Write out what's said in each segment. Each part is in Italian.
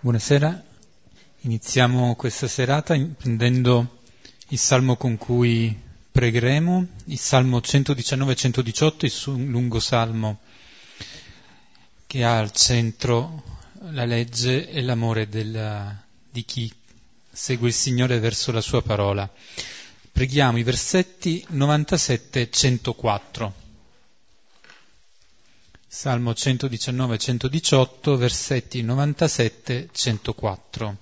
Buonasera, iniziamo questa serata prendendo il salmo con cui pregheremo, il salmo 119-118, il lungo salmo che ha al centro la legge e l'amore della, di chi segue il Signore verso la sua parola. Preghiamo i versetti 97-104. Salmo 119-118, versetti 97-104.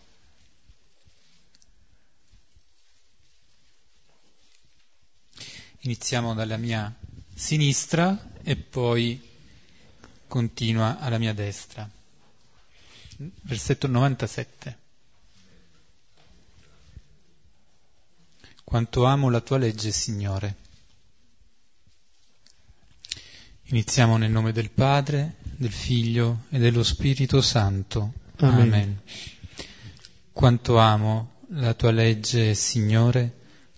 Iniziamo dalla mia sinistra e poi continua alla mia destra. Versetto 97. Quanto amo la tua legge, Signore. Iniziamo nel nome del Padre, del Figlio e dello Spirito Santo. Amen. Amen. Quanto amo la tua legge, Signore,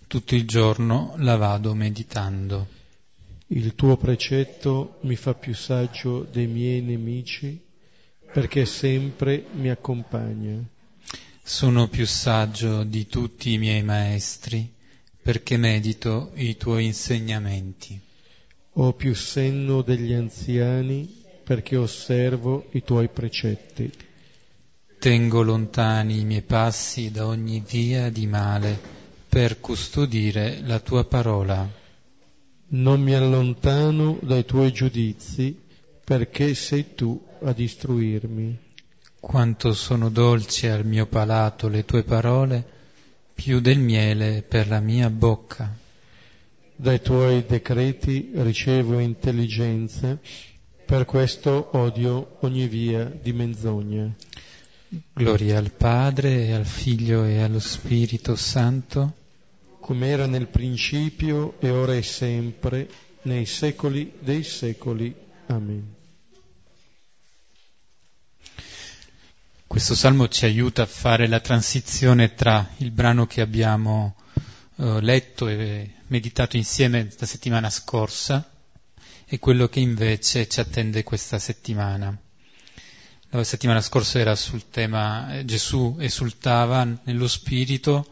tutto il giorno la vado meditando. Il tuo precetto mi fa più saggio dei miei nemici, perché sempre mi accompagna. Sono più saggio di tutti i miei maestri, perché medito i tuoi insegnamenti. Ho più senno degli anziani perché osservo i tuoi precetti. Tengo lontani i miei passi da ogni via di male per custodire la tua parola. Non mi allontano dai tuoi giudizi perché sei tu a istruirmi. Quanto sono dolci al mio palato le tue parole, più del miele per la mia bocca. Dai tuoi decreti ricevo intelligenza, per questo odio ogni via di menzogna. Gloria al Padre, e al Figlio e allo Spirito Santo, come era nel principio e ora e sempre, nei secoli dei secoli. Amen. Questo salmo ci aiuta a fare la transizione tra il brano che abbiamo eh, letto e meditato insieme la settimana scorsa e quello che invece ci attende questa settimana. La settimana scorsa era sul tema eh, Gesù esultava nello spirito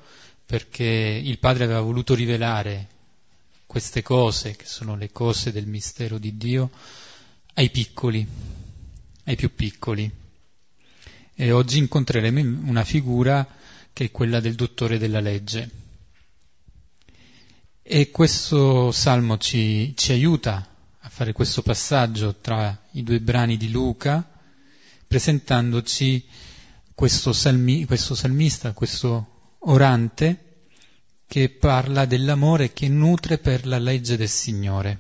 perché il Padre aveva voluto rivelare queste cose, che sono le cose del mistero di Dio, ai piccoli, ai più piccoli. E oggi incontreremo una figura che è quella del dottore della legge e questo salmo ci, ci aiuta a fare questo passaggio tra i due brani di Luca, presentandoci questo, salmi, questo salmista, questo orante, che parla dell'amore che nutre per la legge del Signore,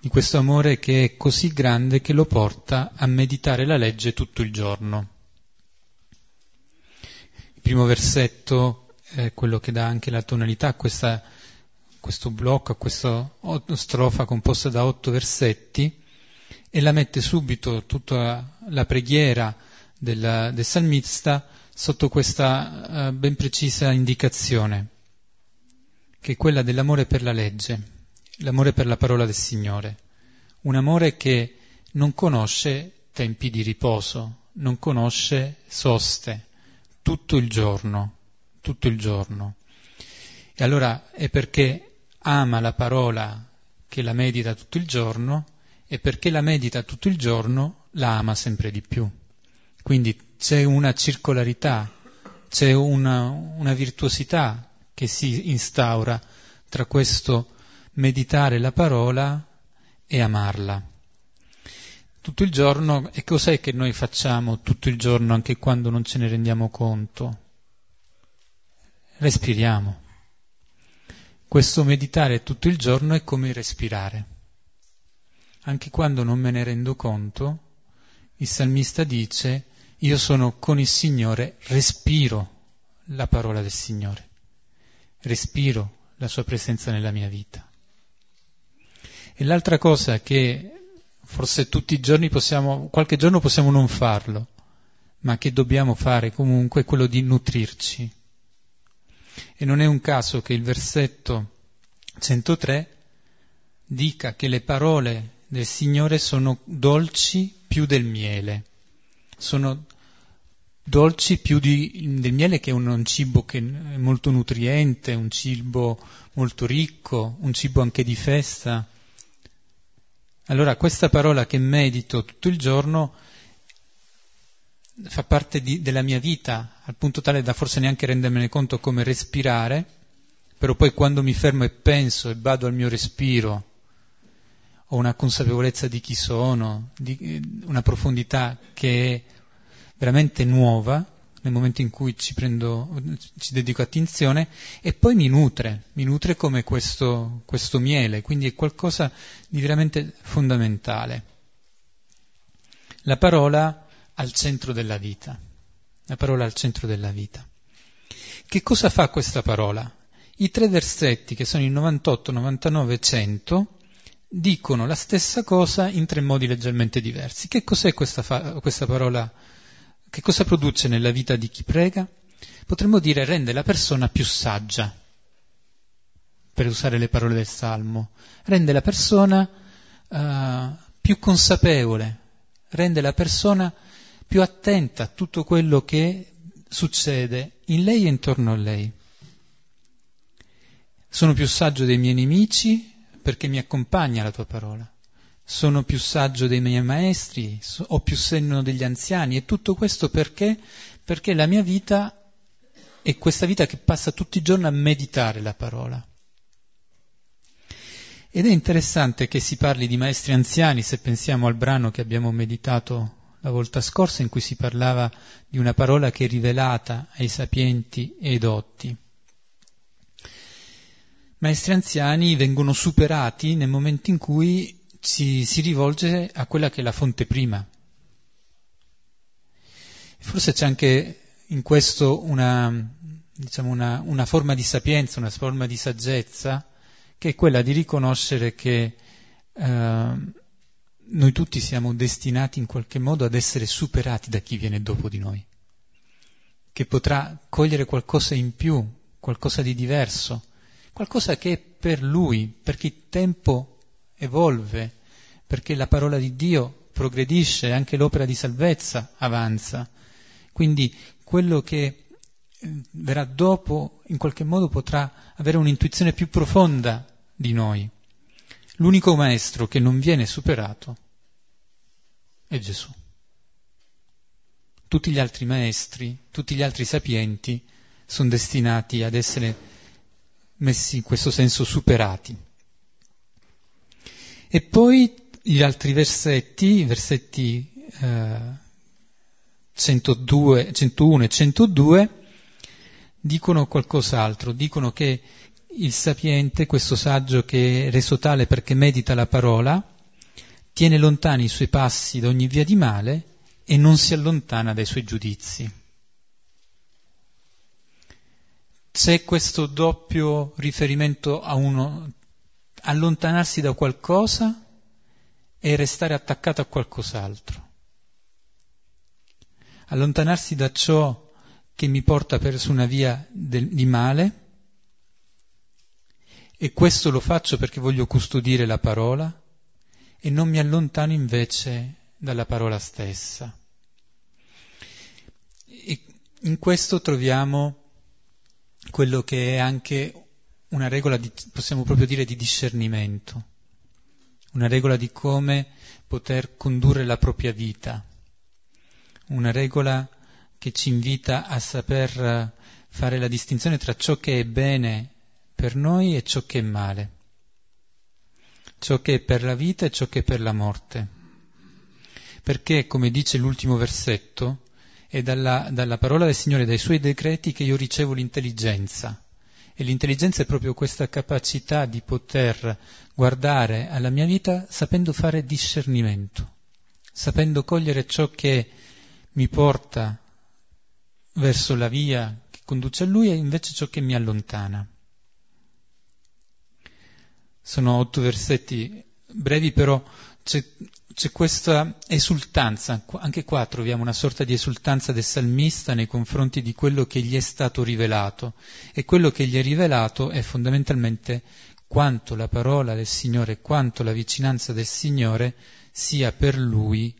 di questo amore che è così grande che lo porta a meditare la legge tutto il giorno. Il primo versetto è quello che dà anche la tonalità a questa, questo blocco, a questa strofa composta da otto versetti e la mette subito tutta la preghiera del, del salmista sotto questa uh, ben precisa indicazione, che è quella dell'amore per la legge, l'amore per la parola del Signore, un amore che non conosce tempi di riposo, non conosce soste, tutto il giorno tutto il giorno. E allora è perché ama la parola che la medita tutto il giorno e perché la medita tutto il giorno la ama sempre di più. Quindi c'è una circolarità, c'è una, una virtuosità che si instaura tra questo meditare la parola e amarla. Tutto il giorno, e cos'è che noi facciamo tutto il giorno anche quando non ce ne rendiamo conto? Respiriamo. Questo meditare tutto il giorno è come respirare. Anche quando non me ne rendo conto, il salmista dice, io sono con il Signore, respiro la parola del Signore, respiro la sua presenza nella mia vita. E l'altra cosa che forse tutti i giorni possiamo, qualche giorno possiamo non farlo, ma che dobbiamo fare comunque è quello di nutrirci e non è un caso che il versetto 103 dica che le parole del Signore sono dolci più del miele, sono dolci più di, del miele che è un, un cibo che è molto nutriente, un cibo molto ricco, un cibo anche di festa. Allora questa parola che medito tutto il giorno fa parte di, della mia vita, al punto tale da forse neanche rendermene conto come respirare, però poi quando mi fermo e penso e vado al mio respiro, ho una consapevolezza di chi sono, di una profondità che è veramente nuova nel momento in cui ci, prendo, ci dedico attenzione e poi mi nutre, mi nutre come questo, questo miele, quindi è qualcosa di veramente fondamentale. La parola al centro della vita, la parola al centro della vita. Che cosa fa questa parola? I tre versetti, che sono il 98, 99 e 100, dicono la stessa cosa in tre modi leggermente diversi. Che cos'è questa, fa- questa parola? Che cosa produce nella vita di chi prega? Potremmo dire rende la persona più saggia, per usare le parole del Salmo, rende la persona uh, più consapevole, rende la persona più attenta a tutto quello che succede in lei e intorno a lei. Sono più saggio dei miei nemici perché mi accompagna la tua parola sono più saggio dei miei maestri, ho più senno degli anziani e tutto questo perché? Perché la mia vita è questa vita che passa tutti i giorni a meditare la parola. Ed è interessante che si parli di maestri anziani se pensiamo al brano che abbiamo meditato la volta scorsa in cui si parlava di una parola che è rivelata ai sapienti e ai dotti. Maestri anziani vengono superati nel momento in cui si, si rivolge a quella che è la fonte prima. Forse c'è anche in questo una, diciamo una, una, forma di sapienza, una forma di saggezza, che è quella di riconoscere che eh, noi tutti siamo destinati in qualche modo ad essere superati da chi viene dopo di noi, che potrà cogliere qualcosa in più, qualcosa di diverso, qualcosa che è per lui, perché il tempo evolve, perché la parola di Dio progredisce, anche l'opera di salvezza avanza. Quindi quello che eh, verrà dopo in qualche modo potrà avere un'intuizione più profonda di noi. L'unico maestro che non viene superato è Gesù. Tutti gli altri maestri, tutti gli altri sapienti sono destinati ad essere messi in questo senso superati. E poi gli altri versetti, versetti eh, 102, 101 e 102, dicono qualcos'altro, dicono che il sapiente, questo saggio che è reso tale perché medita la parola, tiene lontani i suoi passi da ogni via di male e non si allontana dai suoi giudizi. C'è questo doppio riferimento a uno allontanarsi da qualcosa e restare attaccato a qualcos'altro. Allontanarsi da ciò che mi porta verso una via del, di male e questo lo faccio perché voglio custodire la parola e non mi allontano invece dalla parola stessa. E in questo troviamo quello che è anche una regola, di, possiamo proprio dire, di discernimento, una regola di come poter condurre la propria vita, una regola che ci invita a saper fare la distinzione tra ciò che è bene per noi e ciò che è male, ciò che è per la vita e ciò che è per la morte. Perché, come dice l'ultimo versetto, è dalla, dalla parola del Signore, dai suoi decreti che io ricevo l'intelligenza e l'intelligenza è proprio questa capacità di poter guardare alla mia vita sapendo fare discernimento, sapendo cogliere ciò che mi porta verso la via che conduce a Lui e invece ciò che mi allontana. Sono otto versetti brevi, però c'è c'è questa esultanza, anche qua troviamo una sorta di esultanza del salmista nei confronti di quello che gli è stato rivelato e quello che gli è rivelato è fondamentalmente quanto la parola del Signore, quanto la vicinanza del Signore sia per lui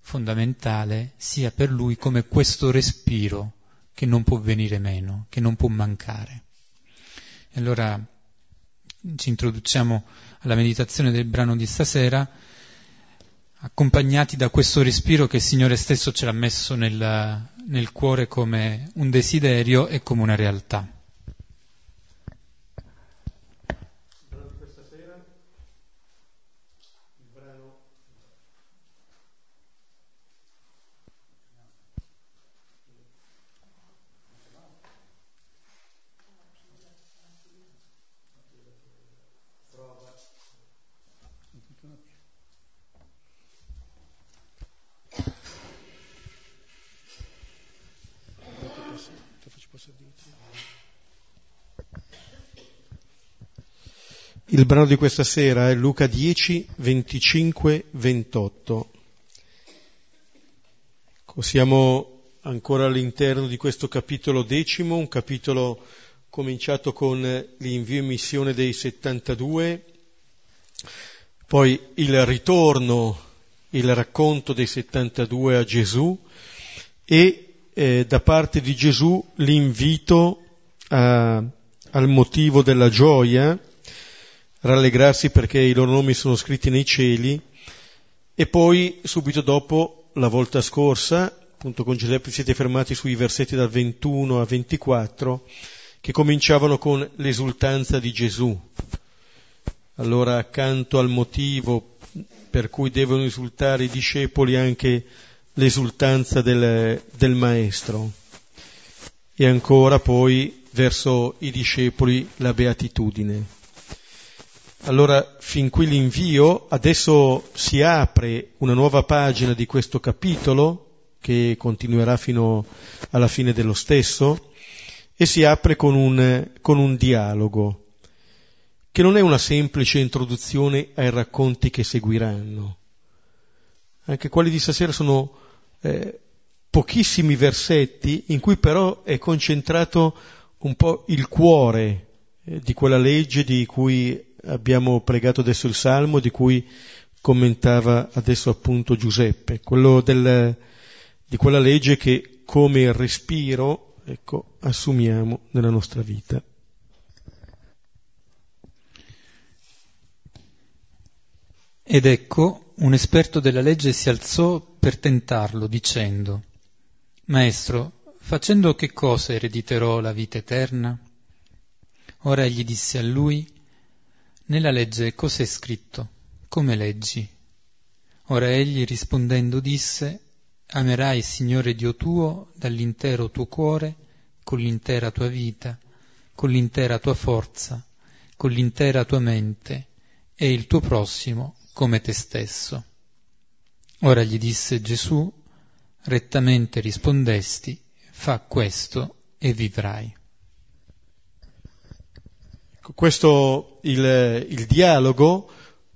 fondamentale sia per lui come questo respiro che non può venire meno, che non può mancare. E allora ci introduciamo alla meditazione del brano di stasera, accompagnati da questo respiro che il Signore stesso ce l'ha messo nel, nel cuore come un desiderio e come una realtà. Il brano di questa sera è Luca 10, 25, 28. Siamo ancora all'interno di questo capitolo decimo, un capitolo cominciato con l'invio in missione dei 72, poi il ritorno, il racconto dei 72 a Gesù e eh, da parte di Gesù l'invito a, al motivo della gioia rallegrarsi perché i loro nomi sono scritti nei cieli e poi subito dopo la volta scorsa, appunto con Giuseppe siete fermati sui versetti dal 21 a 24 che cominciavano con l'esultanza di Gesù. Allora accanto al motivo per cui devono esultare i discepoli anche l'esultanza del, del Maestro e ancora poi verso i discepoli la beatitudine. Allora, fin qui l'invio, adesso si apre una nuova pagina di questo capitolo, che continuerà fino alla fine dello stesso, e si apre con un, con un dialogo, che non è una semplice introduzione ai racconti che seguiranno. Anche quelli di stasera sono eh, pochissimi versetti in cui però è concentrato un po' il cuore eh, di quella legge di cui abbiamo pregato adesso il Salmo di cui commentava adesso appunto Giuseppe, quello del, di quella legge che come respiro ecco, assumiamo nella nostra vita. Ed ecco, un esperto della legge si alzò per tentarlo, dicendo, Maestro, facendo che cosa erediterò la vita eterna? Ora egli disse a lui, nella legge cos'è scritto? Come leggi? Ora egli rispondendo disse, Amerai il Signore Dio tuo dall'intero tuo cuore, con l'intera tua vita, con l'intera tua forza, con l'intera tua mente, e il tuo prossimo come te stesso. Ora gli disse Gesù, rettamente rispondesti, fa questo e vivrai. Questo il, il dialogo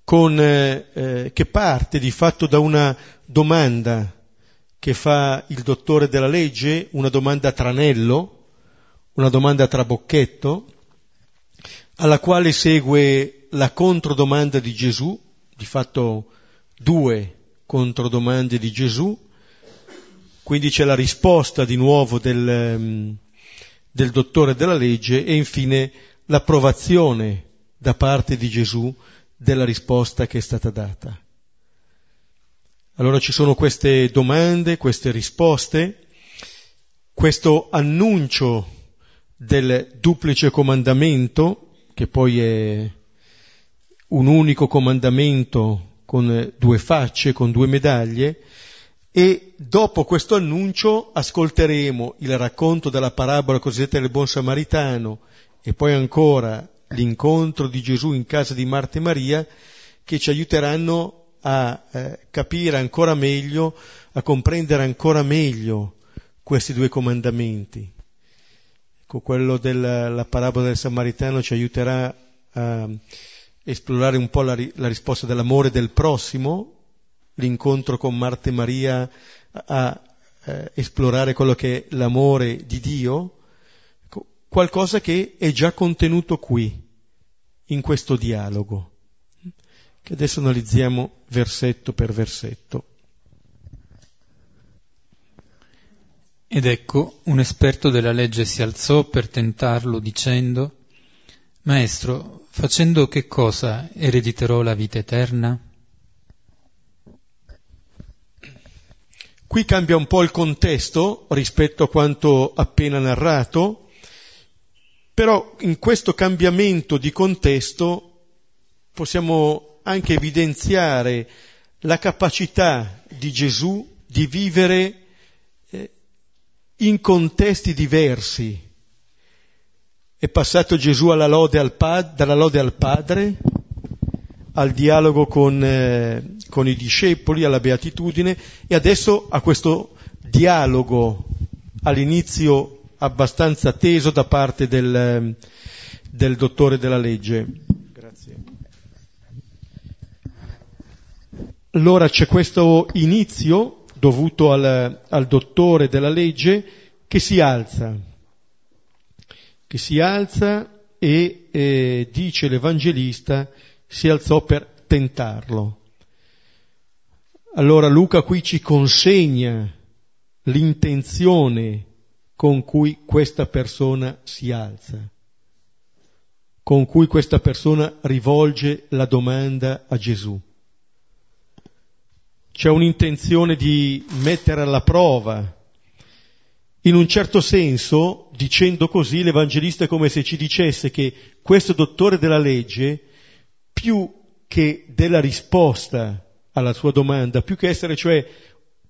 con, eh, che parte di fatto da una domanda che fa il dottore della legge, una domanda tranello, una domanda trabocchetto, alla quale segue la controdomanda di Gesù, di fatto due controdomande di Gesù, quindi c'è la risposta di nuovo del, mm, del dottore della legge e infine l'approvazione da parte di Gesù della risposta che è stata data. Allora ci sono queste domande, queste risposte, questo annuncio del duplice comandamento, che poi è un unico comandamento con due facce, con due medaglie, e dopo questo annuncio ascolteremo il racconto della parabola cosiddetta del buon samaritano e poi ancora l'incontro di Gesù in casa di Marta e Maria che ci aiuteranno a eh, capire ancora meglio, a comprendere ancora meglio questi due comandamenti. Ecco, quello della parabola del Samaritano ci aiuterà a esplorare un po' la, la risposta dell'amore del prossimo, l'incontro con Marta e Maria a, a eh, esplorare quello che è l'amore di Dio, qualcosa che è già contenuto qui, in questo dialogo, che adesso analizziamo versetto per versetto. Ed ecco, un esperto della legge si alzò per tentarlo dicendo, Maestro, facendo che cosa erediterò la vita eterna? Qui cambia un po' il contesto rispetto a quanto appena narrato, però in questo cambiamento di contesto possiamo anche evidenziare la capacità di Gesù di vivere eh, in contesti diversi. È passato Gesù lode pad, dalla lode al Padre, al dialogo con, eh, con i discepoli, alla beatitudine e adesso a questo dialogo all'inizio abbastanza teso da parte del, del dottore della legge. Grazie. Allora c'è questo inizio dovuto al, al dottore della legge che si alza, che si alza e eh, dice l'Evangelista si alzò per tentarlo. Allora Luca qui ci consegna l'intenzione con cui questa persona si alza, con cui questa persona rivolge la domanda a Gesù. C'è un'intenzione di mettere alla prova. In un certo senso, dicendo così, l'Evangelista è come se ci dicesse che questo dottore della legge, più che della risposta alla sua domanda, più che essere cioè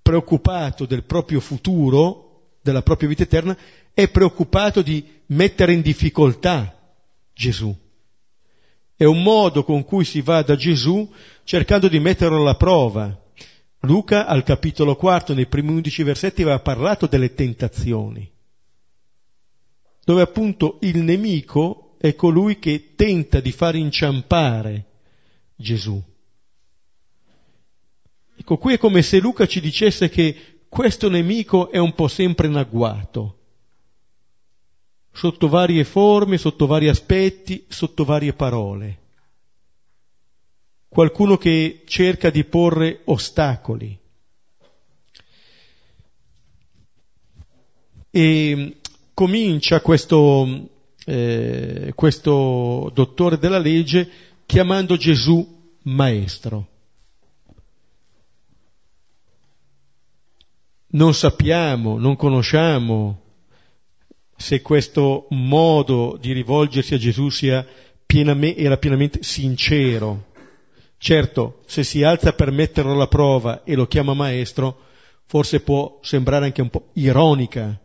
preoccupato del proprio futuro, della propria vita eterna, è preoccupato di mettere in difficoltà Gesù. È un modo con cui si va da Gesù cercando di metterlo alla prova. Luca al capitolo quarto, nei primi undici versetti, aveva parlato delle tentazioni, dove appunto il nemico è colui che tenta di far inciampare Gesù. Ecco, qui è come se Luca ci dicesse che questo nemico è un po' sempre in agguato, sotto varie forme, sotto vari aspetti, sotto varie parole. Qualcuno che cerca di porre ostacoli. E comincia questo, eh, questo dottore della legge chiamando Gesù maestro. non sappiamo, non conosciamo se questo modo di rivolgersi a Gesù sia pienamente, era pienamente sincero. Certo, se si alza per metterlo alla prova e lo chiama maestro, forse può sembrare anche un po' ironica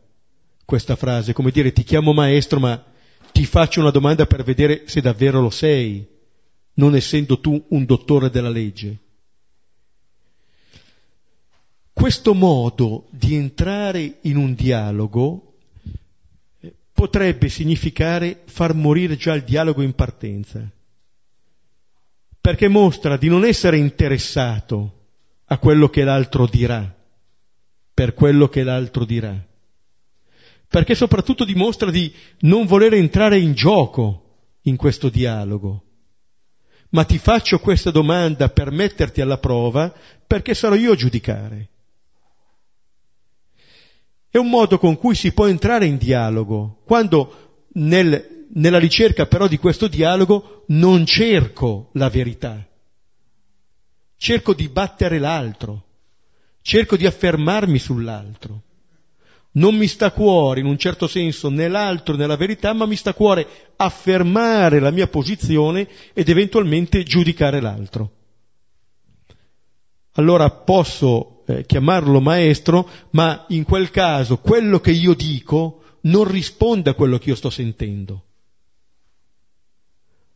questa frase, come dire ti chiamo maestro ma ti faccio una domanda per vedere se davvero lo sei, non essendo tu un dottore della legge. Questo modo di entrare in un dialogo eh, potrebbe significare far morire già il dialogo in partenza, perché mostra di non essere interessato a quello che l'altro dirà, per quello che l'altro dirà, perché soprattutto dimostra di non voler entrare in gioco in questo dialogo, ma ti faccio questa domanda per metterti alla prova perché sarò io a giudicare. È un modo con cui si può entrare in dialogo, quando nel, nella ricerca però di questo dialogo non cerco la verità, cerco di battere l'altro, cerco di affermarmi sull'altro. Non mi sta a cuore, in un certo senso, né l'altro né la verità, ma mi sta a cuore affermare la mia posizione ed eventualmente giudicare l'altro. Allora posso eh, chiamarlo maestro, ma in quel caso quello che io dico non risponde a quello che io sto sentendo.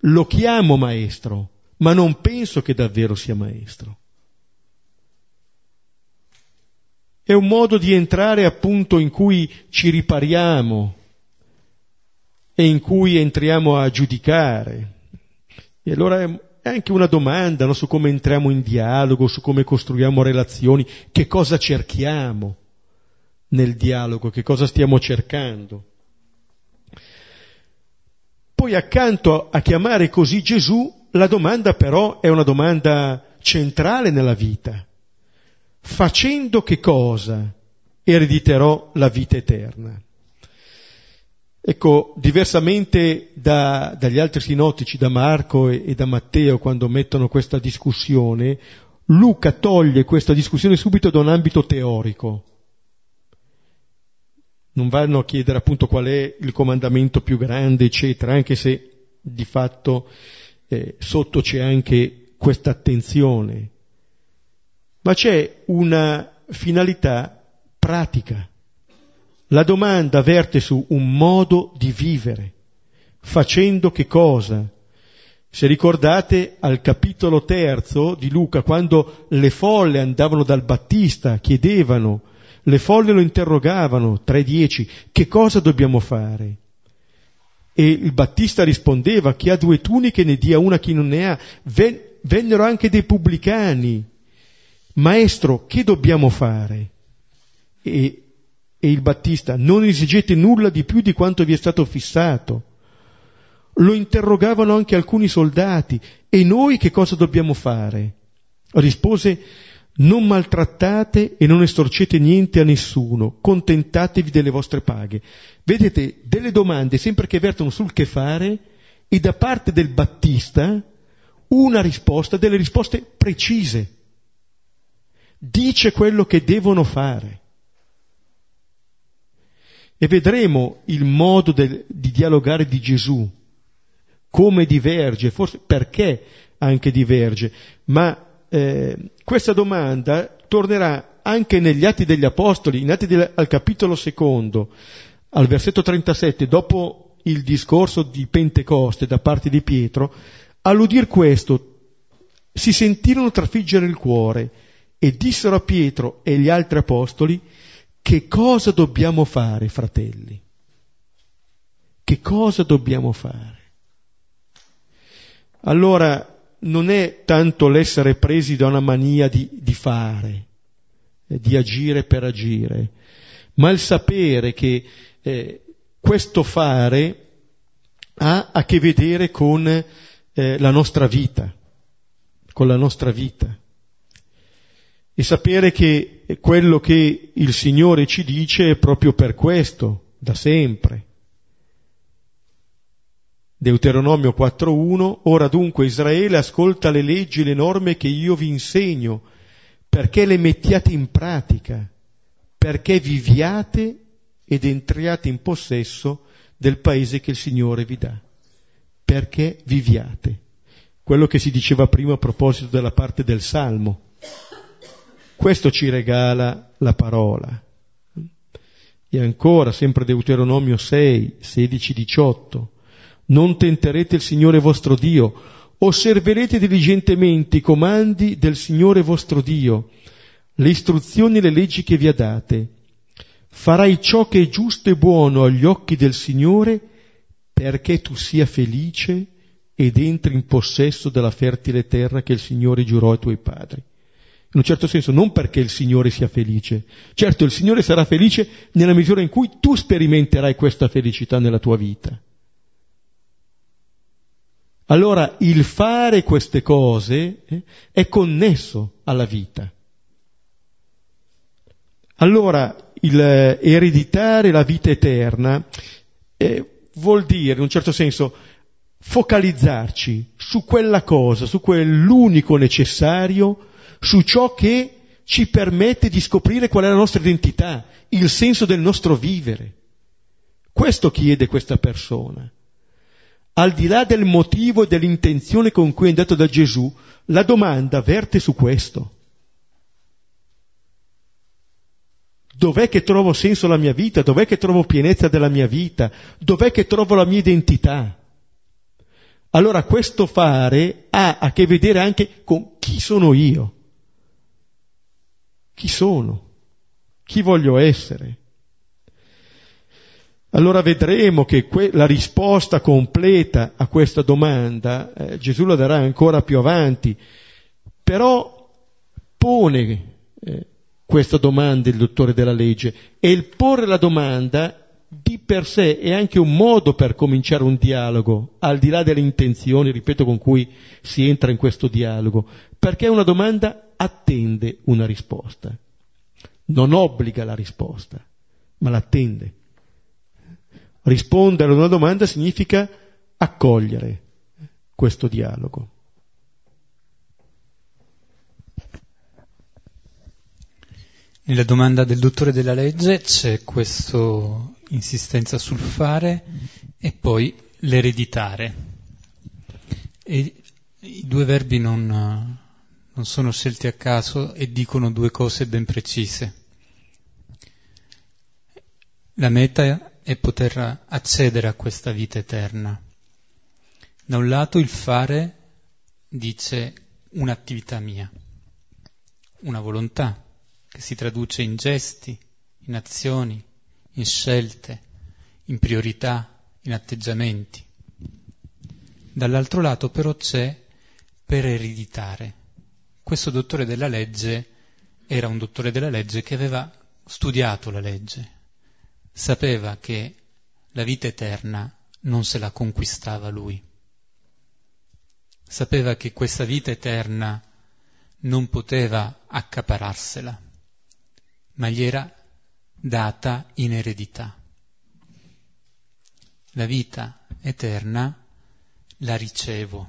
Lo chiamo maestro, ma non penso che davvero sia maestro. È un modo di entrare appunto in cui ci ripariamo e in cui entriamo a giudicare. E allora è anche una domanda no, su come entriamo in dialogo, su come costruiamo relazioni, che cosa cerchiamo nel dialogo, che cosa stiamo cercando. Poi accanto a chiamare così Gesù, la domanda però è una domanda centrale nella vita. Facendo che cosa erediterò la vita eterna. Ecco, diversamente da, dagli altri sinottici, da Marco e, e da Matteo, quando mettono questa discussione, Luca toglie questa discussione subito da un ambito teorico. Non vanno a chiedere appunto qual è il comandamento più grande, eccetera, anche se di fatto eh, sotto c'è anche questa attenzione. Ma c'è una finalità pratica. La domanda verte su un modo di vivere, facendo che cosa? Se ricordate al capitolo terzo di Luca, quando le folle andavano dal Battista, chiedevano, le folle lo interrogavano, 3.10, che cosa dobbiamo fare? E il Battista rispondeva, chi ha due tuniche ne dia una chi non ne ha. Vennero anche dei pubblicani, maestro, che dobbiamo fare? E e il Battista, non esigete nulla di più di quanto vi è stato fissato. Lo interrogavano anche alcuni soldati, e noi che cosa dobbiamo fare? Rispose, non maltrattate e non estorcete niente a nessuno, contentatevi delle vostre paghe. Vedete, delle domande sempre che vertono sul che fare e da parte del Battista una risposta, delle risposte precise. Dice quello che devono fare. E vedremo il modo del, di dialogare di Gesù, come diverge, forse perché anche diverge, ma eh, questa domanda tornerà anche negli Atti degli Apostoli, in Atti del, al capitolo secondo, al versetto 37, dopo il discorso di Pentecoste da parte di Pietro, all'udir questo si sentirono trafiggere il cuore e dissero a Pietro e agli altri apostoli, che cosa dobbiamo fare, fratelli? Che cosa dobbiamo fare? Allora non è tanto l'essere presi da una mania di, di fare, eh, di agire per agire, ma il sapere che eh, questo fare ha a che vedere con eh, la nostra vita, con la nostra vita e sapere che quello che il Signore ci dice è proprio per questo, da sempre. Deuteronomio 4.1 Ora dunque Israele ascolta le leggi e le norme che io vi insegno, perché le mettiate in pratica, perché viviate ed entriate in possesso del paese che il Signore vi dà. Perché viviate. Quello che si diceva prima a proposito della parte del Salmo questo ci regala la parola. E ancora, sempre Deuteronomio 6, 16, 18. Non tenterete il Signore vostro Dio, osserverete diligentemente i comandi del Signore vostro Dio, le istruzioni e le leggi che vi ha date. Farai ciò che è giusto e buono agli occhi del Signore perché tu sia felice ed entri in possesso della fertile terra che il Signore giurò ai tuoi padri in un certo senso non perché il Signore sia felice. Certo, il Signore sarà felice nella misura in cui tu sperimenterai questa felicità nella tua vita. Allora il fare queste cose eh, è connesso alla vita. Allora il eh, ereditare la vita eterna eh, vuol dire, in un certo senso, focalizzarci su quella cosa, su quell'unico necessario su ciò che ci permette di scoprire qual è la nostra identità, il senso del nostro vivere. Questo chiede questa persona. Al di là del motivo e dell'intenzione con cui è andato da Gesù, la domanda verte su questo. Dov'è che trovo senso alla mia vita? Dov'è che trovo pienezza della mia vita? Dov'è che trovo la mia identità? Allora questo fare ha a che vedere anche con chi sono io chi sono, chi voglio essere. Allora vedremo che que- la risposta completa a questa domanda eh, Gesù la darà ancora più avanti, però pone eh, questa domanda il dottore della legge e il porre la domanda di per sé è anche un modo per cominciare un dialogo, al di là delle intenzioni, ripeto, con cui si entra in questo dialogo, perché una domanda attende una risposta. non obbliga la risposta, ma l'attende. Rispondere a una domanda significa accogliere questo dialogo. Nella domanda del dottore della legge c'è questa insistenza sul fare e poi l'ereditare. E I due verbi non, non sono scelti a caso e dicono due cose ben precise. La meta è poter accedere a questa vita eterna. Da un lato il fare dice un'attività mia, una volontà che si traduce in gesti, in azioni, in scelte, in priorità, in atteggiamenti. Dall'altro lato però c'è per ereditare. Questo dottore della legge era un dottore della legge che aveva studiato la legge, sapeva che la vita eterna non se la conquistava lui, sapeva che questa vita eterna non poteva accapararsela ma gli era data in eredità. La vita eterna la ricevo.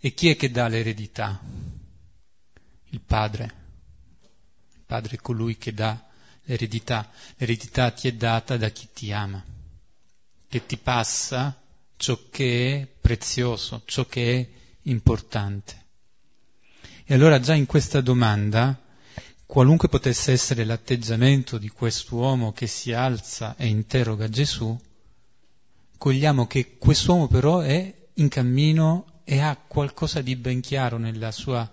E chi è che dà l'eredità? Il Padre. Il Padre è colui che dà l'eredità. L'eredità ti è data da chi ti ama, che ti passa ciò che è prezioso, ciò che è importante. E allora già in questa domanda qualunque potesse essere l'atteggiamento di quest'uomo che si alza e interroga Gesù, cogliamo che quest'uomo però è in cammino e ha qualcosa di ben chiaro nella sua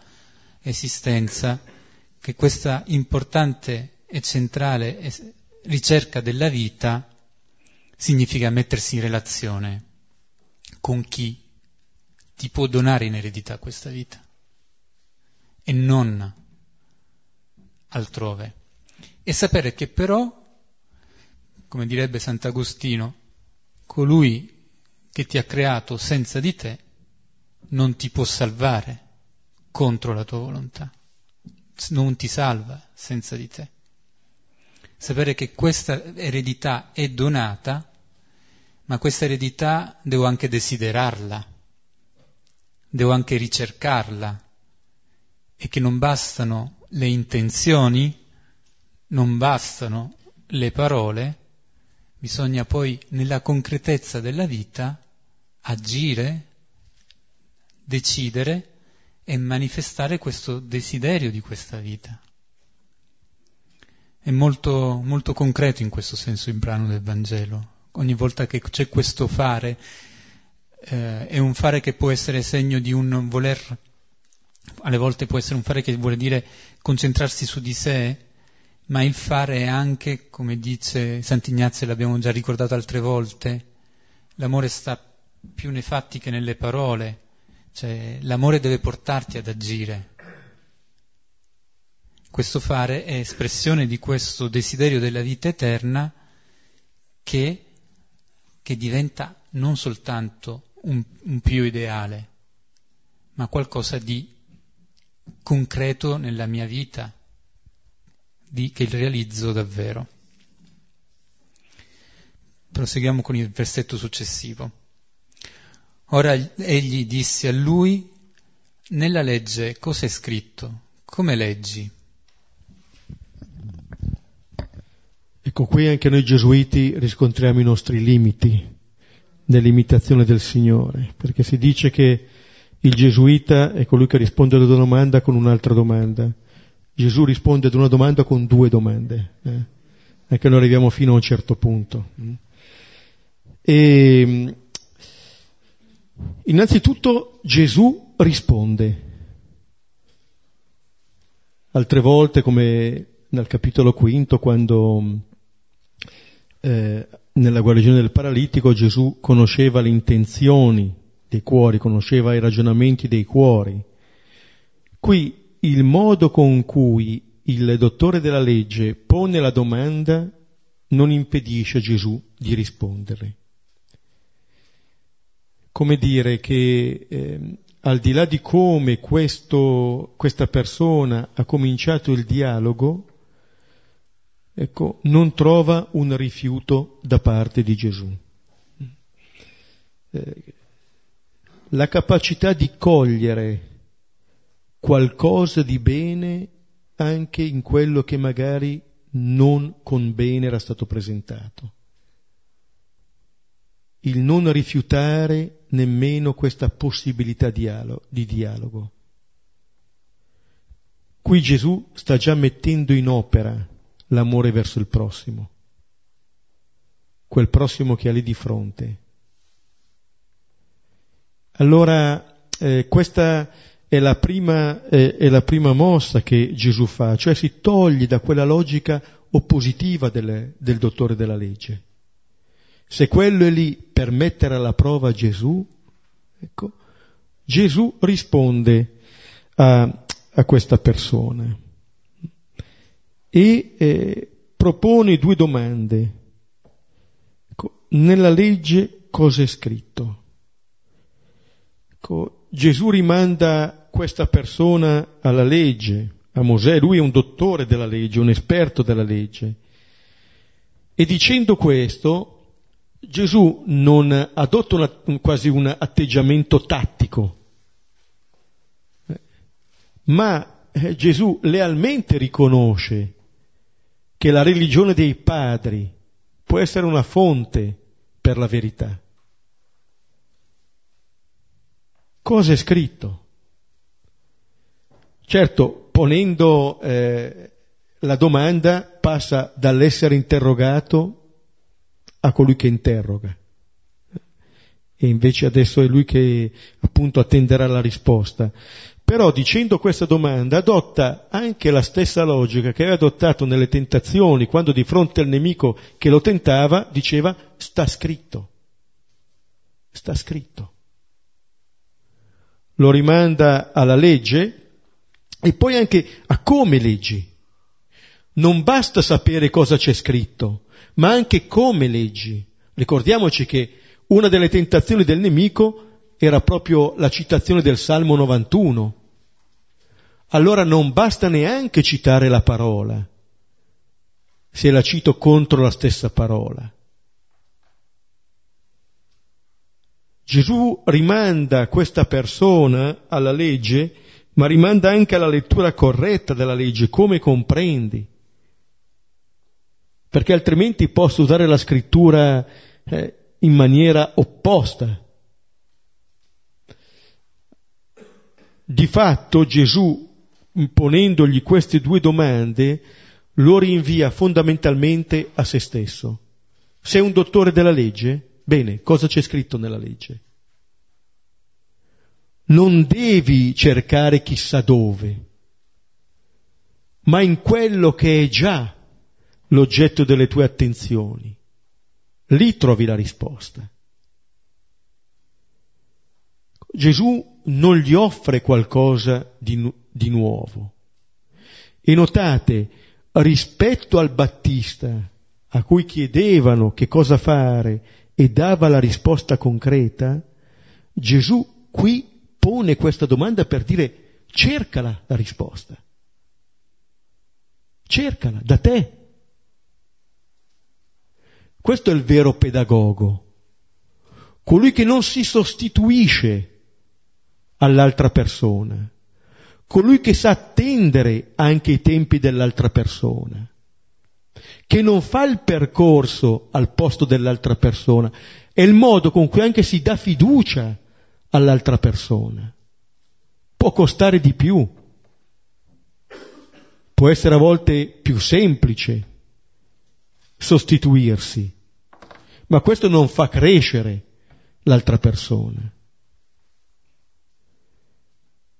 esistenza, che questa importante e centrale ricerca della vita significa mettersi in relazione con chi ti può donare in eredità questa vita e non altrove. E sapere che però, come direbbe Sant'Agostino, colui che ti ha creato senza di te non ti può salvare contro la tua volontà, non ti salva senza di te. Sapere che questa eredità è donata, ma questa eredità devo anche desiderarla, devo anche ricercarla e che non bastano le intenzioni, non bastano le parole, bisogna poi nella concretezza della vita agire, decidere e manifestare questo desiderio di questa vita. È molto, molto concreto in questo senso il brano del Vangelo. Ogni volta che c'è questo fare, eh, è un fare che può essere segno di un voler alle volte può essere un fare che vuole dire concentrarsi su di sé, ma il fare è anche, come dice Sant'Ignazio, l'abbiamo già ricordato altre volte, l'amore sta più nei fatti che nelle parole, cioè l'amore deve portarti ad agire. Questo fare è espressione di questo desiderio della vita eterna che, che diventa non soltanto un, un più ideale, ma qualcosa di concreto nella mia vita, di, che realizzo davvero. Proseguiamo con il versetto successivo. Ora egli disse a lui, nella legge cosa è scritto? Come leggi? Ecco, qui anche noi gesuiti riscontriamo i nostri limiti nell'imitazione del Signore, perché si dice che il gesuita è colui che risponde ad una domanda con un'altra domanda. Gesù risponde ad una domanda con due domande. Eh? Anche noi arriviamo fino a un certo punto. E, innanzitutto Gesù risponde. Altre volte, come nel capitolo quinto, quando eh, nella guarigione del paralitico Gesù conosceva le intenzioni dei cuori, conosceva i ragionamenti dei cuori. Qui il modo con cui il dottore della legge pone la domanda non impedisce a Gesù di rispondere. Come dire che eh, al di là di come questo, questa persona ha cominciato il dialogo, ecco, non trova un rifiuto da parte di Gesù. Eh, la capacità di cogliere qualcosa di bene anche in quello che magari non con bene era stato presentato. Il non rifiutare nemmeno questa possibilità di dialogo. Qui Gesù sta già mettendo in opera l'amore verso il prossimo, quel prossimo che ha lì di fronte. Allora, eh, questa è la, prima, eh, è la prima mossa che Gesù fa, cioè si toglie da quella logica oppositiva del, del dottore della legge. Se quello è lì per mettere alla prova Gesù, ecco, Gesù risponde a, a questa persona e eh, propone due domande. Ecco, nella legge cosa è scritto? Ecco, Gesù rimanda questa persona alla legge, a Mosè, lui è un dottore della legge, un esperto della legge. E dicendo questo, Gesù non adotta una, quasi un atteggiamento tattico, ma eh, Gesù lealmente riconosce che la religione dei padri può essere una fonte per la verità. Cosa è scritto? Certo, ponendo eh, la domanda passa dall'essere interrogato a colui che interroga. E invece adesso è lui che appunto attenderà la risposta. Però dicendo questa domanda adotta anche la stessa logica che aveva adottato nelle tentazioni, quando di fronte al nemico che lo tentava diceva sta scritto. Sta scritto. Lo rimanda alla legge e poi anche a come leggi. Non basta sapere cosa c'è scritto, ma anche come leggi. Ricordiamoci che una delle tentazioni del nemico era proprio la citazione del Salmo 91, allora non basta neanche citare la parola, se la cito contro la stessa parola. Gesù rimanda questa persona alla legge, ma rimanda anche alla lettura corretta della legge, come comprendi. Perché altrimenti posso usare la scrittura eh, in maniera opposta. Di fatto Gesù ponendogli queste due domande, lo rinvia fondamentalmente a se stesso. Sei un dottore della legge? Bene, cosa c'è scritto nella legge? Non devi cercare chissà dove, ma in quello che è già l'oggetto delle tue attenzioni. Lì trovi la risposta. Gesù non gli offre qualcosa di, di nuovo. E notate, rispetto al Battista, a cui chiedevano che cosa fare e dava la risposta concreta, Gesù qui pone questa domanda per dire cercala la risposta. Cercala da te. Questo è il vero pedagogo, colui che non si sostituisce all'altra persona, colui che sa attendere anche i tempi dell'altra persona, che non fa il percorso al posto dell'altra persona, è il modo con cui anche si dà fiducia all'altra persona. Può costare di più, può essere a volte più semplice sostituirsi, ma questo non fa crescere l'altra persona.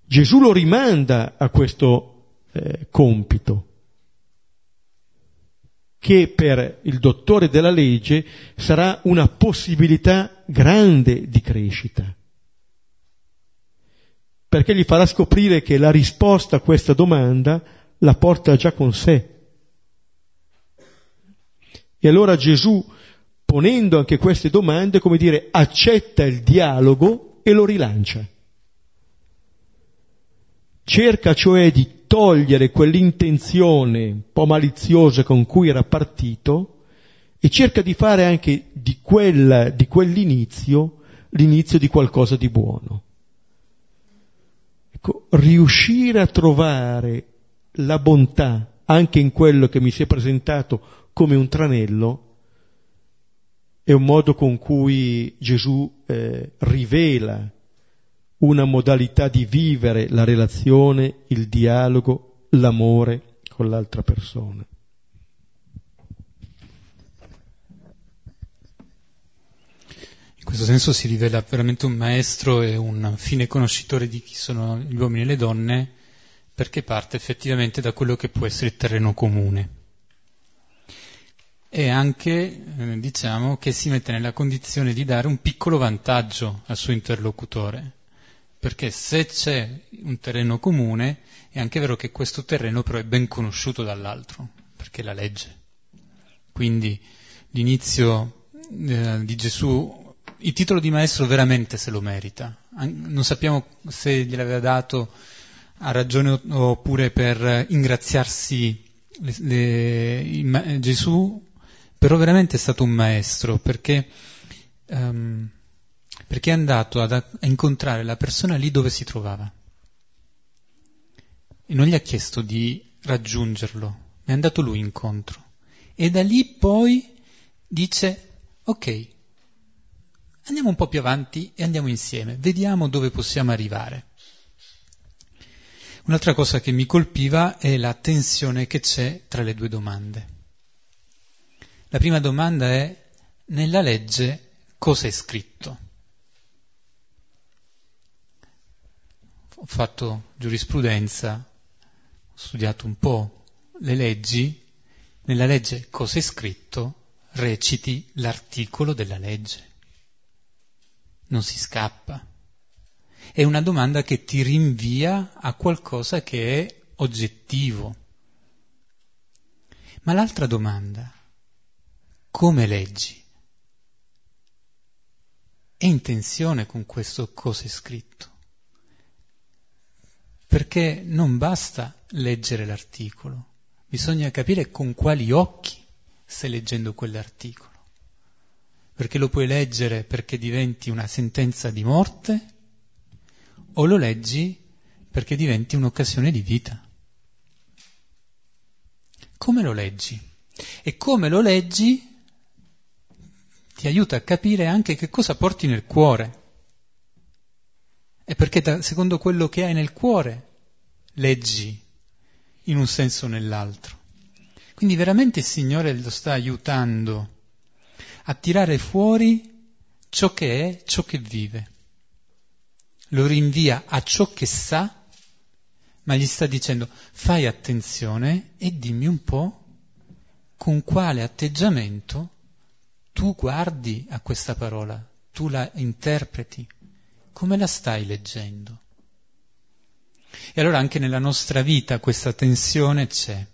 Gesù lo rimanda a questo eh, compito, che per il dottore della legge sarà una possibilità grande di crescita, perché gli farà scoprire che la risposta a questa domanda la porta già con sé. E allora Gesù, ponendo anche queste domande, come dire, accetta il dialogo e lo rilancia. Cerca cioè di togliere quell'intenzione un po' maliziosa con cui era partito e cerca di fare anche di, quel, di quell'inizio l'inizio di qualcosa di buono. Ecco, riuscire a trovare la bontà anche in quello che mi si è presentato come un tranello è un modo con cui Gesù eh, rivela una modalità di vivere la relazione, il dialogo, l'amore con l'altra persona. In questo senso si rivela veramente un maestro e un fine conoscitore di chi sono gli uomini e le donne, perché parte effettivamente da quello che può essere il terreno comune. E anche, eh, diciamo, che si mette nella condizione di dare un piccolo vantaggio al suo interlocutore perché se c'è un terreno comune è anche vero che questo terreno però è ben conosciuto dall'altro, perché è la legge. Quindi l'inizio eh, di Gesù, il titolo di maestro veramente se lo merita. Non sappiamo se gliel'aveva dato a ragione oppure per ingraziarsi le, le, il, Gesù, però veramente è stato un maestro, perché um, perché è andato ad, a incontrare la persona lì dove si trovava. E non gli ha chiesto di raggiungerlo, è andato lui incontro. E da lì poi dice, ok, andiamo un po' più avanti e andiamo insieme, vediamo dove possiamo arrivare. Un'altra cosa che mi colpiva è la tensione che c'è tra le due domande. La prima domanda è, nella legge cosa è scritto? Ho fatto giurisprudenza, ho studiato un po' le leggi, nella legge cosa è scritto reciti l'articolo della legge. Non si scappa. È una domanda che ti rinvia a qualcosa che è oggettivo. Ma l'altra domanda, come leggi? È in tensione con questo cosa è scritto perché non basta leggere l'articolo, bisogna capire con quali occhi stai leggendo quell'articolo. Perché lo puoi leggere perché diventi una sentenza di morte o lo leggi perché diventi un'occasione di vita. Come lo leggi? E come lo leggi ti aiuta a capire anche che cosa porti nel cuore. È perché da, secondo quello che hai nel cuore leggi in un senso o nell'altro. Quindi veramente il Signore lo sta aiutando a tirare fuori ciò che è, ciò che vive. Lo rinvia a ciò che sa, ma gli sta dicendo fai attenzione e dimmi un po' con quale atteggiamento tu guardi a questa parola, tu la interpreti. Come la stai leggendo? E allora anche nella nostra vita questa tensione c'è.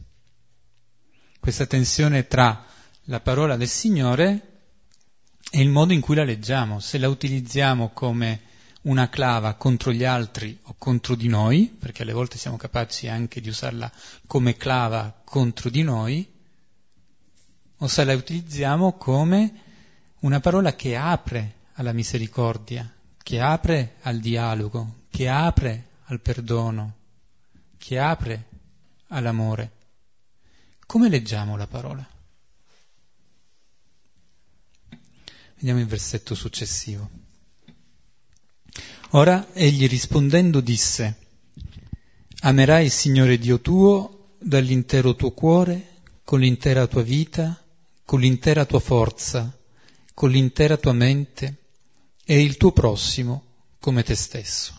Questa tensione tra la parola del Signore e il modo in cui la leggiamo. Se la utilizziamo come una clava contro gli altri o contro di noi, perché alle volte siamo capaci anche di usarla come clava contro di noi, o se la utilizziamo come una parola che apre alla misericordia, che apre al dialogo, che apre al perdono, che apre all'amore. Come leggiamo la parola? Vediamo il versetto successivo. Ora egli rispondendo disse, Amerai il Signore Dio tuo dall'intero tuo cuore, con l'intera tua vita, con l'intera tua forza, con l'intera tua mente e il tuo prossimo come te stesso.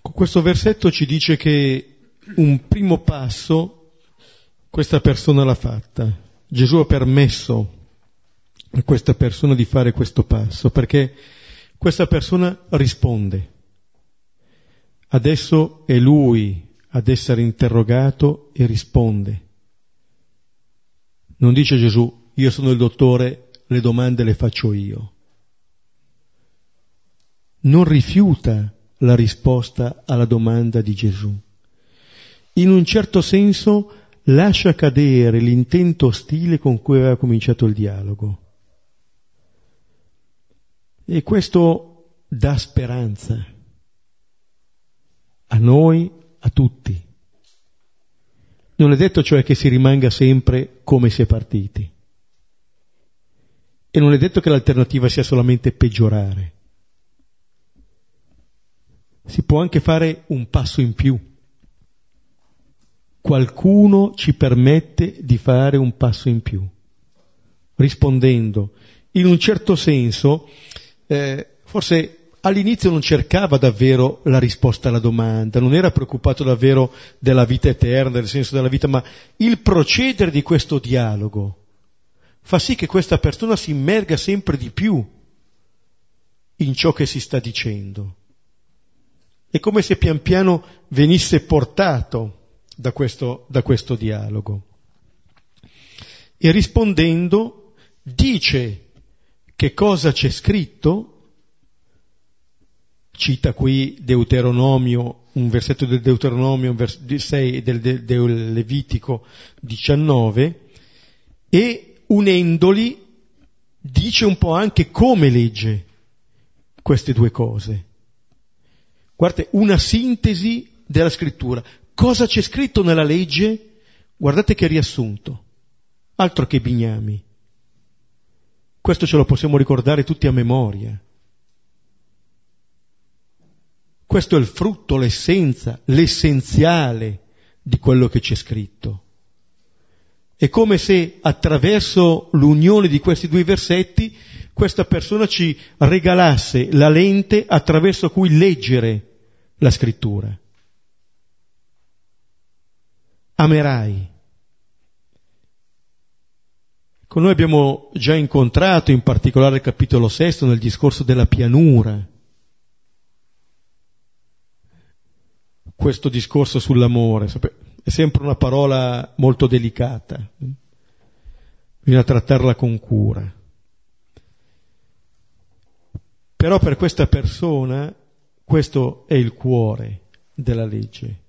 Questo versetto ci dice che un primo passo questa persona l'ha fatta. Gesù ha permesso a questa persona di fare questo passo perché questa persona risponde. Adesso è lui ad essere interrogato e risponde. Non dice Gesù, io sono il dottore, le domande le faccio io. Non rifiuta la risposta alla domanda di Gesù. In un certo senso lascia cadere l'intento ostile con cui aveva cominciato il dialogo. E questo dà speranza a noi, a tutti. Non è detto cioè che si rimanga sempre come si è partiti. E non è detto che l'alternativa sia solamente peggiorare. Si può anche fare un passo in più. Qualcuno ci permette di fare un passo in più, rispondendo. In un certo senso, eh, forse all'inizio non cercava davvero la risposta alla domanda, non era preoccupato davvero della vita eterna, del senso della vita, ma il procedere di questo dialogo fa sì che questa persona si immerga sempre di più in ciò che si sta dicendo. È come se pian piano venisse portato da questo, da questo dialogo. E rispondendo dice che cosa c'è scritto cita qui Deuteronomio, un versetto del Deuteronomio, un vers- 6 del, del, del Levitico 19, e unendoli dice un po' anche come legge queste due cose. Guardate, una sintesi della scrittura. Cosa c'è scritto nella legge? Guardate che riassunto. Altro che bignami. Questo ce lo possiamo ricordare tutti a memoria. Questo è il frutto, l'essenza, l'essenziale di quello che c'è scritto. È come se attraverso l'unione di questi due versetti questa persona ci regalasse la lente attraverso cui leggere la scrittura. Amerai. Con noi abbiamo già incontrato in particolare il capitolo sesto nel discorso della pianura questo discorso sull'amore. È sempre una parola molto delicata, bisogna trattarla con cura. Però per questa persona questo è il cuore della legge.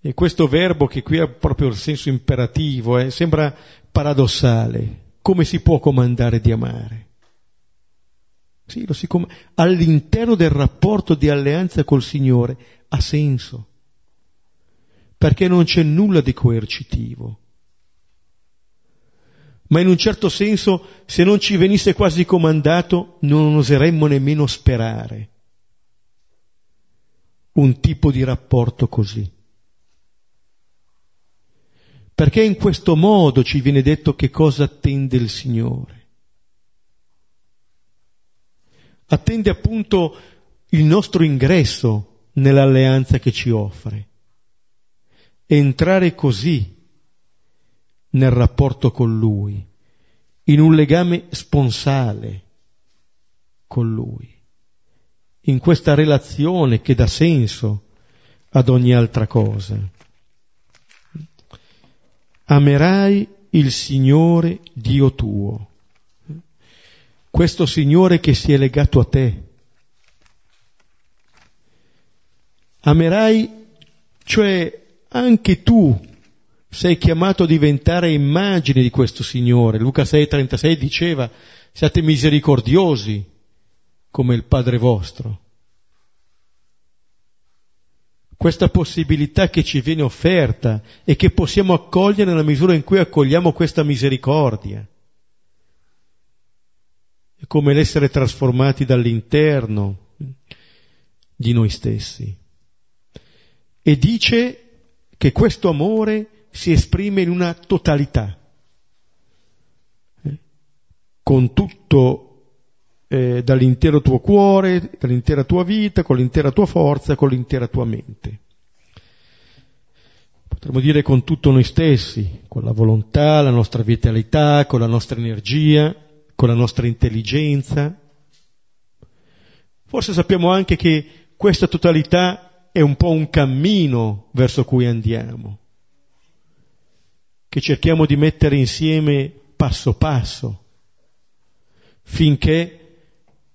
E questo verbo che qui ha proprio il senso imperativo, eh, sembra paradossale. Come si può comandare di amare? Sì, com- all'interno del rapporto di alleanza col Signore ha senso, perché non c'è nulla di coercitivo. Ma in un certo senso, se non ci venisse quasi comandato, non oseremmo nemmeno sperare un tipo di rapporto così. Perché in questo modo ci viene detto che cosa attende il Signore attende appunto il nostro ingresso nell'alleanza che ci offre. Entrare così nel rapporto con Lui, in un legame sponsale con Lui, in questa relazione che dà senso ad ogni altra cosa. Amerai il Signore Dio tuo questo Signore che si è legato a te. Amerai, cioè anche tu sei chiamato a diventare immagine di questo Signore. Luca 6:36 diceva, siate misericordiosi come il Padre vostro. Questa possibilità che ci viene offerta e che possiamo accogliere nella misura in cui accogliamo questa misericordia è come l'essere trasformati dall'interno di noi stessi. E dice che questo amore si esprime in una totalità, eh, con tutto eh, dall'intero tuo cuore, dall'intera tua vita, con l'intera tua forza, con l'intera tua mente. Potremmo dire con tutto noi stessi, con la volontà, la nostra vitalità, con la nostra energia, con la nostra intelligenza. Forse sappiamo anche che questa totalità è un po' un cammino verso cui andiamo, che cerchiamo di mettere insieme passo passo, finché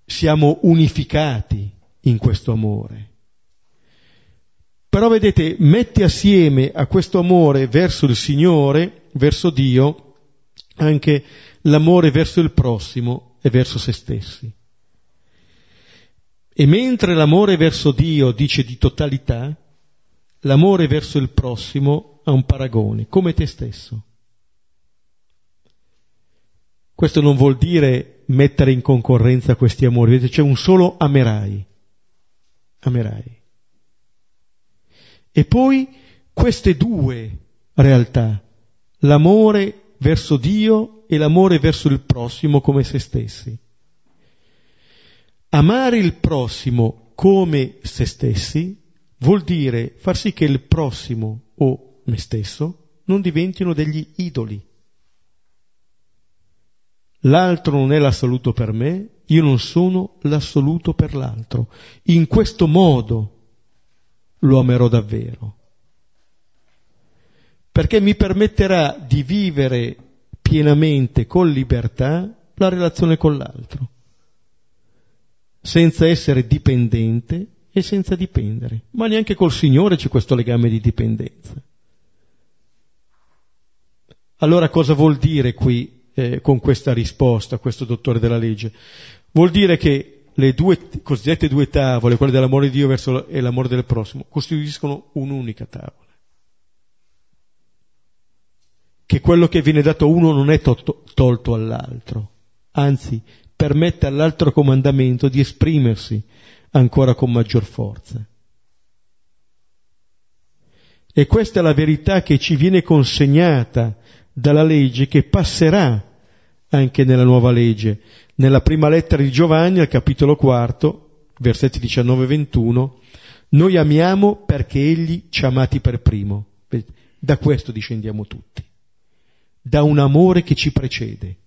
siamo unificati in questo amore. Però vedete, mette assieme a questo amore verso il Signore, verso Dio, anche l'amore verso il prossimo e verso se stessi. E mentre l'amore verso Dio dice di totalità, l'amore verso il prossimo ha un paragone, come te stesso. Questo non vuol dire mettere in concorrenza questi amori, vedete, c'è un solo amerai. Amerai. E poi queste due realtà, l'amore verso Dio e l'amore verso il prossimo come se stessi. Amare il prossimo come se stessi vuol dire far sì che il prossimo o me stesso non diventino degli idoli. L'altro non è l'assoluto per me, io non sono l'assoluto per l'altro. In questo modo lo amerò davvero. Perché mi permetterà di vivere pienamente con libertà la relazione con l'altro, senza essere dipendente e senza dipendere. Ma neanche col Signore c'è questo legame di dipendenza. Allora cosa vuol dire qui eh, con questa risposta, questo dottore della legge? Vuol dire che le due cosiddette due tavole, quelle dell'amore di Dio verso e l'amore del prossimo, costituiscono un'unica tavola. Che quello che viene dato a uno non è to- tolto all'altro, anzi permette all'altro comandamento di esprimersi ancora con maggior forza. E questa è la verità che ci viene consegnata dalla legge che passerà anche nella nuova legge, nella prima lettera di Giovanni, al capitolo quarto, versetti 19 e 21, noi amiamo perché Egli ci ha amati per primo. Da questo discendiamo tutti, da un amore che ci precede.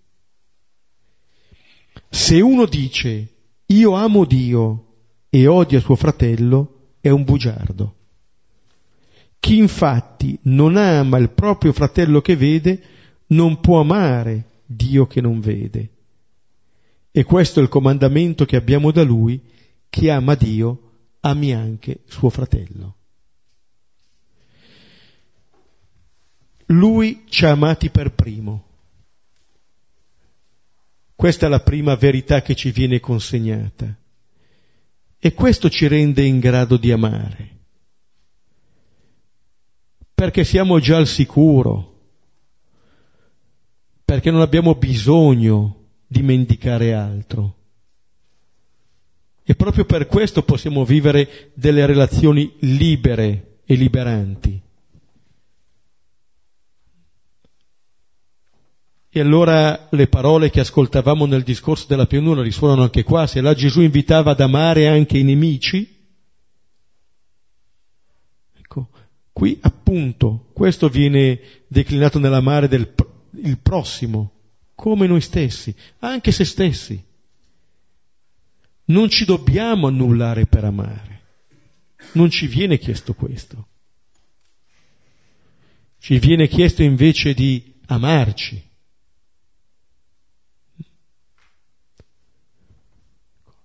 Se uno dice io amo Dio e odia suo fratello, è un bugiardo. Chi infatti non ama il proprio fratello che vede, non può amare Dio che non vede. E questo è il comandamento che abbiamo da Lui, chi ama Dio, ami anche suo fratello. Lui ci ha amati per primo. Questa è la prima verità che ci viene consegnata. E questo ci rende in grado di amare. Perché siamo già al sicuro, perché non abbiamo bisogno dimenticare altro. E proprio per questo possiamo vivere delle relazioni libere e liberanti. E allora le parole che ascoltavamo nel discorso della pianura risuonano anche qua, se là Gesù invitava ad amare anche i nemici, ecco, qui appunto questo viene declinato nell'amare del il prossimo, come noi stessi, anche se stessi. Non ci dobbiamo annullare per amare. Non ci viene chiesto questo. Ci viene chiesto invece di amarci.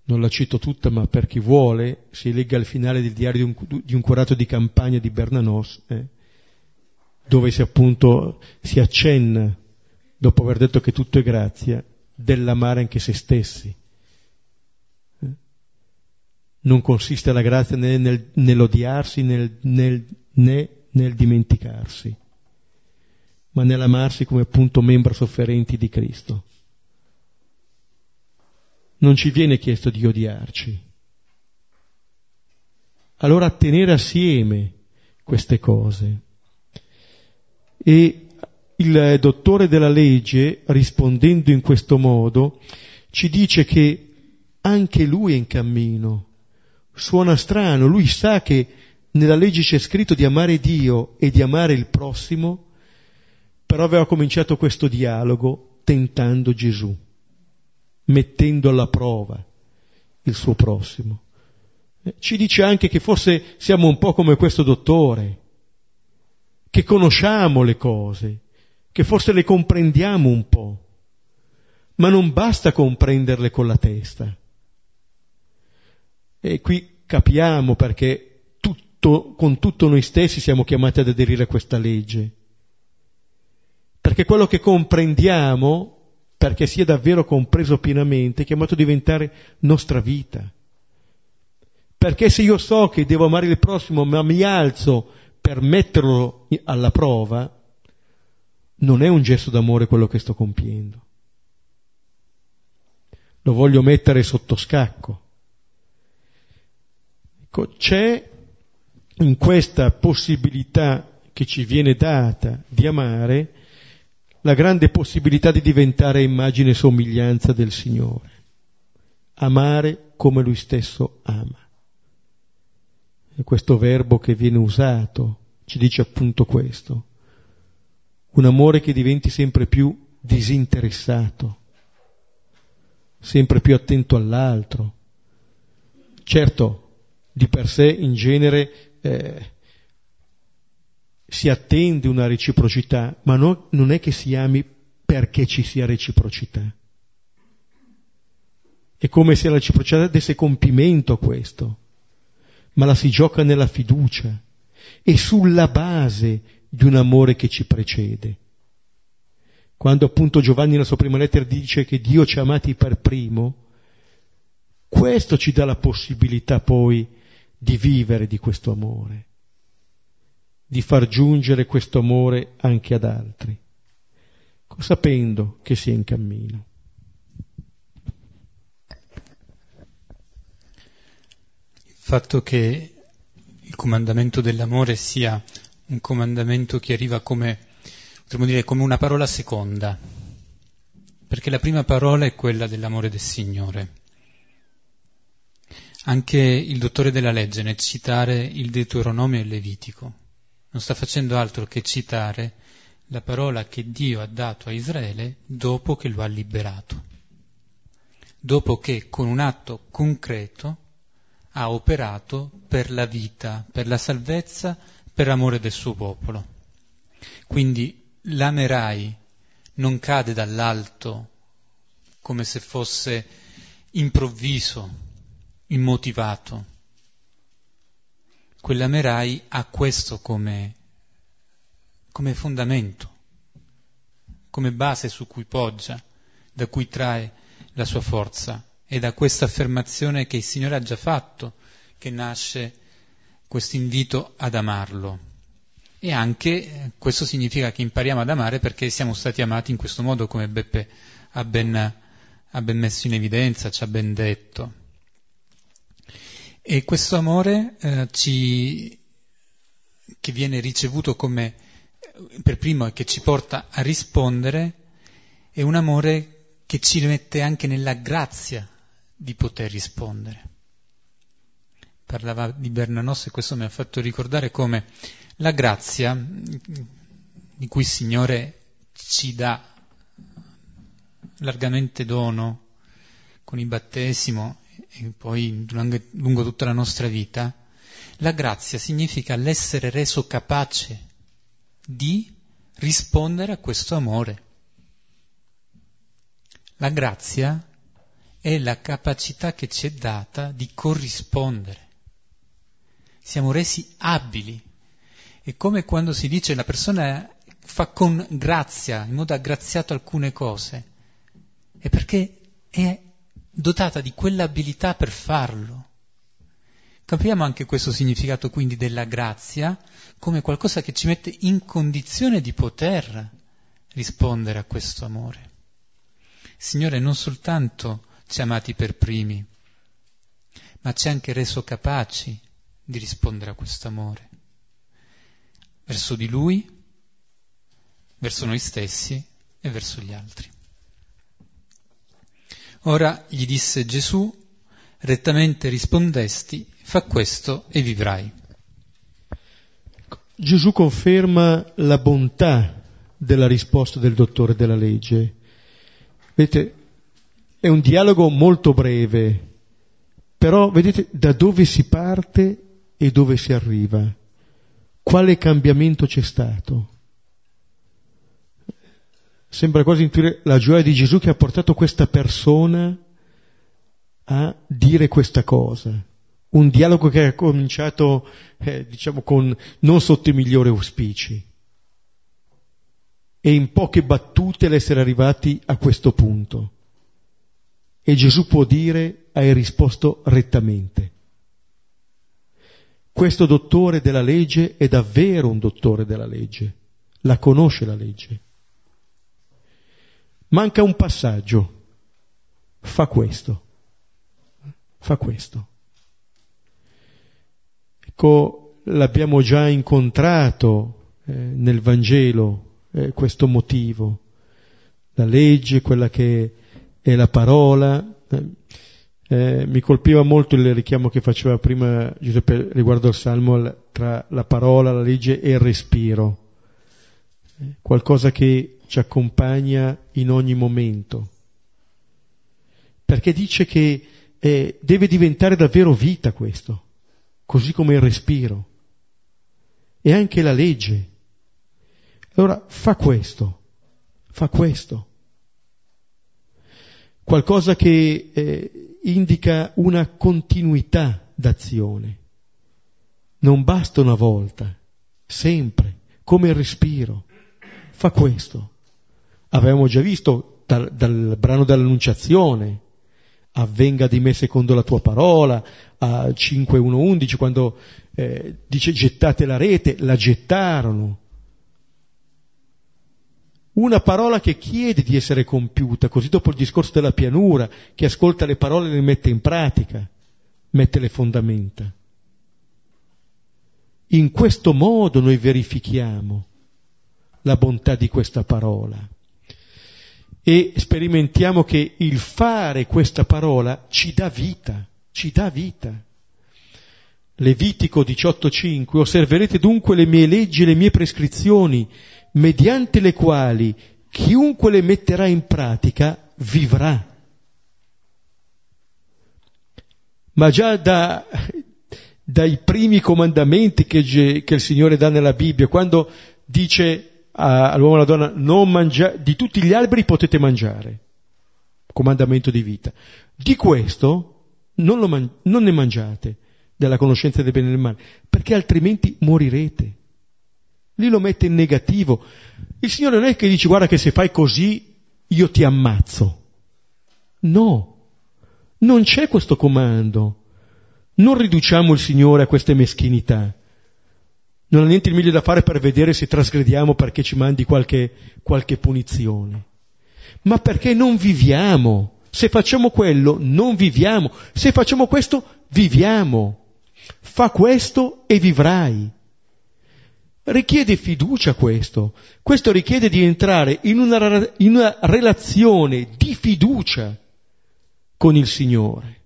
Non la cito tutta, ma per chi vuole, si legga al finale del diario di un, di un curato di campagna di Bernanos, eh, dove si appunto si accenna dopo aver detto che tutto è grazia, dell'amare anche se stessi. Eh? Non consiste la grazia né nel, nell'odiarsi nel, nel, né nel dimenticarsi, ma nell'amarsi come appunto membri sofferenti di Cristo. Non ci viene chiesto di odiarci. Allora tenere assieme queste cose e il dottore della legge, rispondendo in questo modo, ci dice che anche lui è in cammino. Suona strano, lui sa che nella legge c'è scritto di amare Dio e di amare il prossimo, però aveva cominciato questo dialogo tentando Gesù, mettendo alla prova il suo prossimo. Eh, ci dice anche che forse siamo un po' come questo dottore, che conosciamo le cose, che forse le comprendiamo un po', ma non basta comprenderle con la testa. E qui capiamo perché tutto, con tutto noi stessi siamo chiamati ad aderire a questa legge. Perché quello che comprendiamo, perché sia davvero compreso pienamente, chiamato a diventare nostra vita. Perché se io so che devo amare il prossimo, ma mi alzo per metterlo alla prova, non è un gesto d'amore quello che sto compiendo. Lo voglio mettere sotto scacco. Ecco, c'è in questa possibilità che ci viene data di amare la grande possibilità di diventare immagine e somiglianza del Signore. Amare come Lui stesso ama. E questo verbo che viene usato ci dice appunto questo. Un amore che diventi sempre più disinteressato, sempre più attento all'altro. Certo, di per sé in genere eh, si attende una reciprocità, ma no, non è che si ami perché ci sia reciprocità. È come se la reciprocità desse compimento a questo ma la si gioca nella fiducia e sulla base di un amore che ci precede. Quando appunto Giovanni nella sua prima lettera dice che Dio ci ha amati per primo, questo ci dà la possibilità poi di vivere di questo amore, di far giungere questo amore anche ad altri, sapendo che sia in cammino. fatto che il comandamento dell'amore sia un comandamento che arriva come, potremmo dire, come una parola seconda, perché la prima parola è quella dell'amore del Signore. Anche il dottore della legge nel citare il Deuteronomio e il Levitico non sta facendo altro che citare la parola che Dio ha dato a Israele dopo che lo ha liberato, dopo che con un atto concreto ha operato per la vita, per la salvezza, per amore del suo popolo. Quindi l'amerai non cade dall'alto come se fosse improvviso, immotivato. Quell'amerai ha questo come, come fondamento, come base su cui poggia, da cui trae la sua forza. È da questa affermazione che il Signore ha già fatto che nasce questo invito ad amarlo. E anche eh, questo significa che impariamo ad amare perché siamo stati amati in questo modo, come Beppe ha ben, ha ben messo in evidenza, ci ha ben detto. E questo amore eh, ci, che viene ricevuto come per primo e che ci porta a rispondere è un amore che ci mette anche nella grazia di poter rispondere. Parlava di Bernanos e questo mi ha fatto ricordare come la grazia di cui il Signore ci dà largamente dono con il battesimo e poi lungo tutta la nostra vita, la grazia significa l'essere reso capace di rispondere a questo amore. La grazia è la capacità che ci è data di corrispondere. Siamo resi abili. È come quando si dice la persona fa con grazia, in modo aggraziato alcune cose. È perché è dotata di quell'abilità per farlo. Capiamo anche questo significato quindi della grazia come qualcosa che ci mette in condizione di poter rispondere a questo amore. Signore non soltanto ci ha amati per primi, ma ci ha anche reso capaci di rispondere a questo amore, verso di Lui, verso noi stessi e verso gli altri. Ora gli disse Gesù, rettamente rispondesti, fa questo e vivrai. Gesù conferma la bontà della risposta del dottore della legge. Vedete, è un dialogo molto breve, però vedete da dove si parte e dove si arriva. Quale cambiamento c'è stato? Sembra quasi intuire la gioia di Gesù che ha portato questa persona a dire questa cosa. un dialogo che ha cominciato, eh, diciamo, con, non sotto i migliori auspici. E in poche battute l'essere arrivati a questo punto. E Gesù può dire, hai risposto rettamente. Questo dottore della legge è davvero un dottore della legge, la conosce la legge. Manca un passaggio, fa questo, fa questo. Ecco, l'abbiamo già incontrato eh, nel Vangelo, eh, questo motivo. La legge, quella che è la parola. Eh, eh mi colpiva molto il richiamo che faceva prima Giuseppe riguardo al Salmo tra la parola, la legge e il respiro. Eh, qualcosa che ci accompagna in ogni momento. Perché dice che eh, deve diventare davvero vita questo così come il respiro e anche la legge. Allora fa questo, fa questo. Qualcosa che eh, indica una continuità d'azione. Non basta una volta, sempre, come il respiro. Fa questo. Avevamo già visto dal, dal brano dell'Annunciazione, avvenga di me secondo la tua parola, a 5.1.11 quando eh, dice gettate la rete, la gettarono. Una parola che chiede di essere compiuta, così dopo il discorso della pianura, che ascolta le parole e le mette in pratica, mette le fondamenta. In questo modo noi verifichiamo la bontà di questa parola e sperimentiamo che il fare questa parola ci dà vita, ci dà vita. Levitico 18.5 Osserverete dunque le mie leggi e le mie prescrizioni, mediante le quali chiunque le metterà in pratica vivrà. Ma già da, dai primi comandamenti che, che il Signore dà nella Bibbia, quando dice all'uomo e alla donna, non mangia, di tutti gli alberi potete mangiare, comandamento di vita. Di questo non, man- non ne mangiate, della conoscenza del bene e del male, perché altrimenti morirete. Lì lo mette in negativo. Il Signore non è che dice guarda che se fai così io ti ammazzo. No, non c'è questo comando. Non riduciamo il Signore a queste meschinità non ha niente di meglio da fare per vedere se trasgrediamo perché ci mandi qualche, qualche punizione, ma perché non viviamo. Se facciamo quello, non viviamo. Se facciamo questo, viviamo. Fa questo e vivrai. Richiede fiducia questo. Questo richiede di entrare in una, in una relazione di fiducia con il Signore.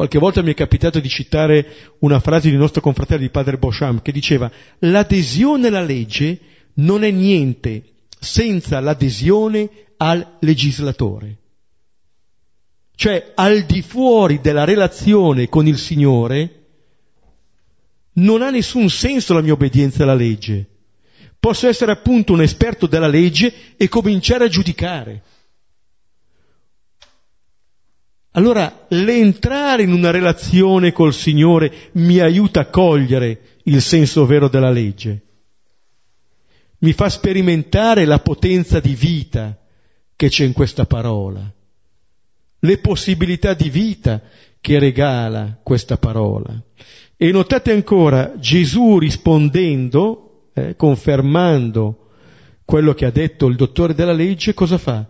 Qualche volta mi è capitato di citare una frase di nostro confratello di padre Beauchamp che diceva l'adesione alla legge non è niente senza l'adesione al legislatore. Cioè al di fuori della relazione con il Signore non ha nessun senso la mia obbedienza alla legge. Posso essere appunto un esperto della legge e cominciare a giudicare. Allora l'entrare in una relazione col Signore mi aiuta a cogliere il senso vero della legge, mi fa sperimentare la potenza di vita che c'è in questa parola, le possibilità di vita che regala questa parola. E notate ancora Gesù rispondendo, eh, confermando quello che ha detto il dottore della legge, cosa fa?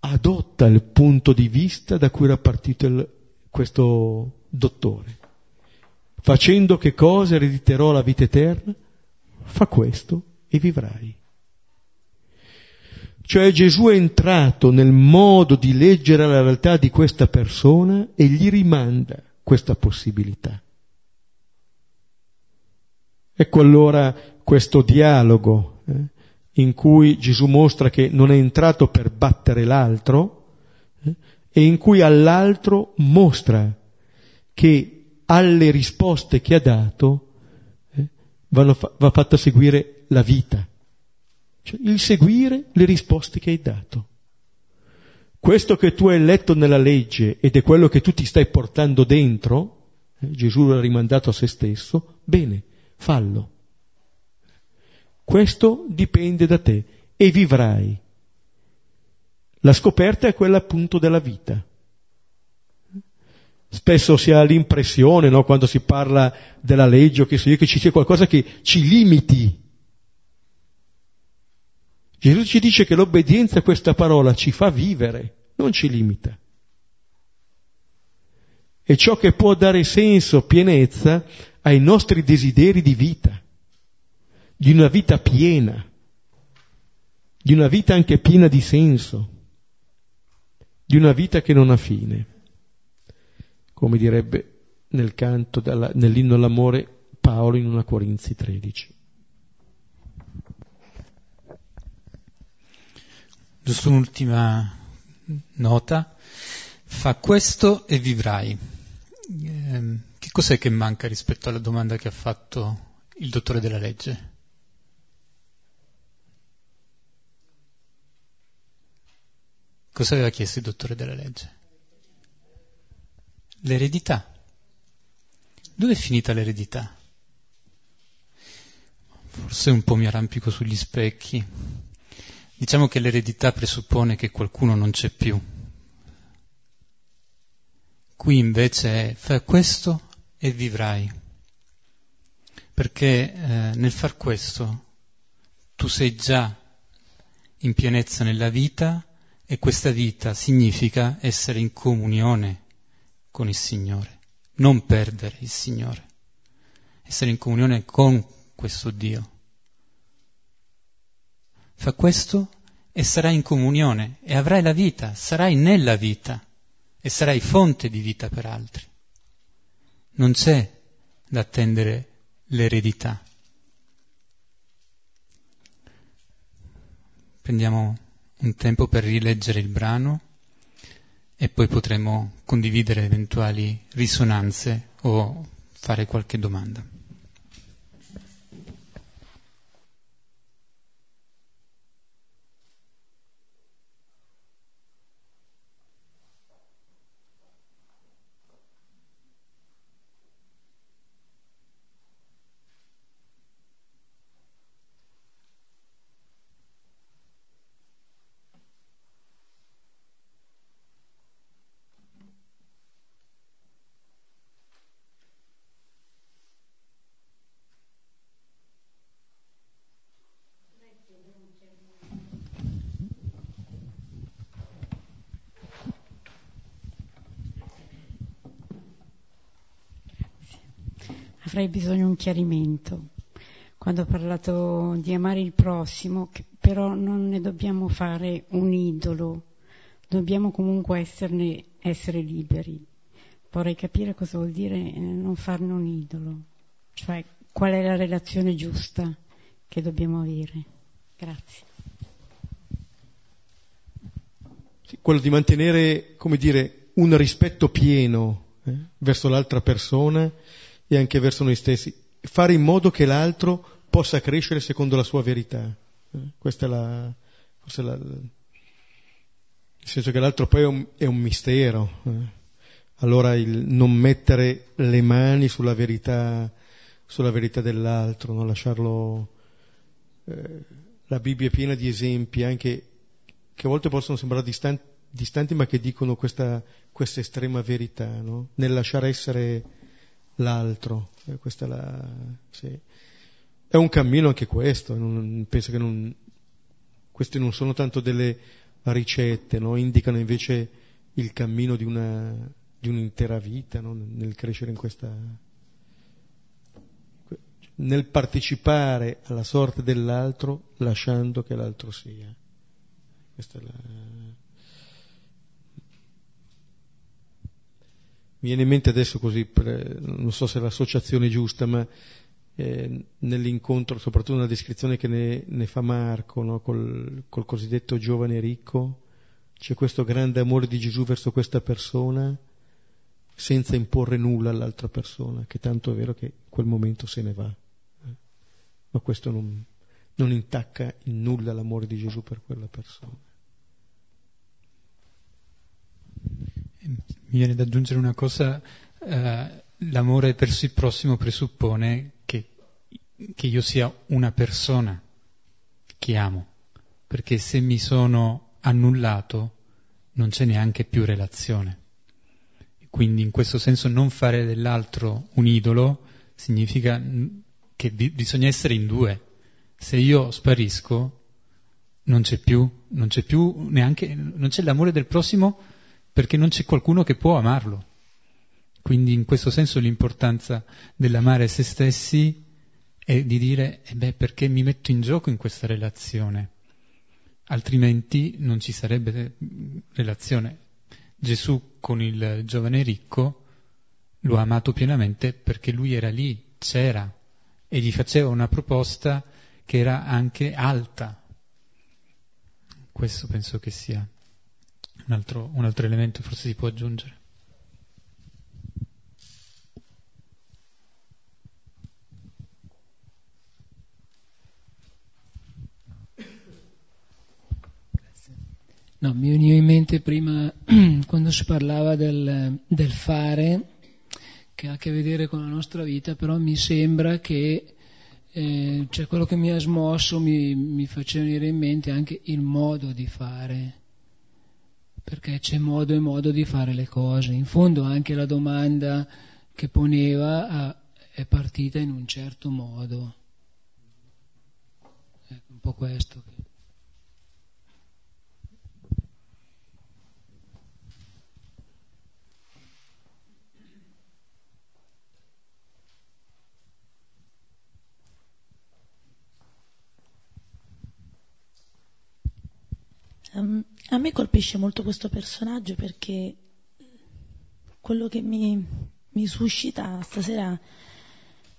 Adotta il punto di vista da cui era partito il, questo dottore. Facendo che cosa erediterò la vita eterna? Fa questo e vivrai. Cioè Gesù è entrato nel modo di leggere la realtà di questa persona e gli rimanda questa possibilità. Ecco allora questo dialogo eh, in cui Gesù mostra che non è entrato per battere l'altro eh, e in cui all'altro mostra che alle risposte che ha dato eh, fa- va fatta seguire la vita, cioè il seguire le risposte che hai dato. questo che tu hai letto nella legge ed è quello che tu ti stai portando dentro, eh, Gesù l'ha rimandato a se stesso, bene, fallo. Questo dipende da te e vivrai. La scoperta è quella appunto della vita. Spesso si ha l'impressione, no, quando si parla della legge o che so io, che ci sia qualcosa che ci limiti Gesù ci dice che l'obbedienza a questa parola ci fa vivere, non ci limita. È ciò che può dare senso, pienezza ai nostri desideri di vita, di una vita piena, di una vita anche piena di senso, di una vita che non ha fine, come direbbe nel canto, nell'inno all'amore Paolo in una Corinzi 13. Giusto un'ultima nota. Fa questo e vivrai. Eh, che cos'è che manca rispetto alla domanda che ha fatto il dottore della legge? Cosa aveva chiesto il dottore della legge? L'eredità. Dove è finita l'eredità? Forse un po' mi arrampico sugli specchi. Diciamo che l'eredità presuppone che qualcuno non c'è più. Qui invece è fai questo e vivrai. Perché eh, nel far questo tu sei già in pienezza nella vita e questa vita significa essere in comunione con il Signore, non perdere il Signore, essere in comunione con questo Dio fa questo e sarai in comunione e avrai la vita, sarai nella vita e sarai fonte di vita per altri. Non c'è da attendere l'eredità. Prendiamo un tempo per rileggere il brano e poi potremo condividere eventuali risonanze o fare qualche domanda. Avrei bisogno di un chiarimento. Quando ho parlato di amare il prossimo, però non ne dobbiamo fare un idolo, dobbiamo comunque esserne, essere liberi. Vorrei capire cosa vuol dire eh, non farne un idolo, cioè qual è la relazione giusta che dobbiamo avere. Grazie. Sì, quello di mantenere, come dire, un rispetto pieno eh, verso l'altra persona e anche verso noi stessi, fare in modo che l'altro possa crescere secondo la sua verità. Eh, questa è la, forse la, nel senso che l'altro poi è un, è un mistero. Eh. Allora il non mettere le mani sulla verità, sulla verità dell'altro, non lasciarlo. Eh, la Bibbia è piena di esempi anche che a volte possono sembrare distanti, distanti ma che dicono questa, questa estrema verità, no? nel lasciare essere l'altro. Eh, è, la, sì. è, un cammino anche questo, non, penso che non, queste non sono tanto delle ricette, no? indicano invece il cammino di, una, di un'intera vita no? nel crescere in questa... nel partecipare alla sorte dell'altro lasciando che l'altro sia. Questa è la viene in mente adesso così, non so se è l'associazione giusta, ma eh, nell'incontro, soprattutto nella descrizione che ne, ne fa Marco, no? col, col cosiddetto giovane ricco, c'è questo grande amore di Gesù verso questa persona senza imporre nulla all'altra persona, che tanto è vero che in quel momento se ne va. Eh? Ma questo non, non intacca in nulla l'amore di Gesù per quella persona. Mi viene da aggiungere una cosa, eh, l'amore verso il prossimo presuppone che, che io sia una persona che amo, perché se mi sono annullato non c'è neanche più relazione. Quindi in questo senso non fare dell'altro un idolo significa che bisogna essere in due. Se io sparisco, non c'è più, non c'è più neanche, non c'è l'amore del prossimo perché non c'è qualcuno che può amarlo. Quindi in questo senso l'importanza dell'amare se stessi è di dire, eh beh, perché mi metto in gioco in questa relazione? Altrimenti non ci sarebbe relazione. Gesù con il giovane ricco lo ha amato pienamente perché lui era lì, c'era, e gli faceva una proposta che era anche alta. Questo penso che sia un altro, un altro elemento, forse si può aggiungere. No, mi veniva in mente prima quando si parlava del, del, fare, che ha a che vedere con la nostra vita, però mi sembra che eh, cioè quello che mi ha smosso mi, mi faceva venire in mente anche il modo di fare, perché c'è modo e modo di fare le cose. In fondo anche la domanda che poneva ah, è partita in un certo modo. Ecco, un po' questo. Um, a me colpisce molto questo personaggio perché quello che mi, mi suscita stasera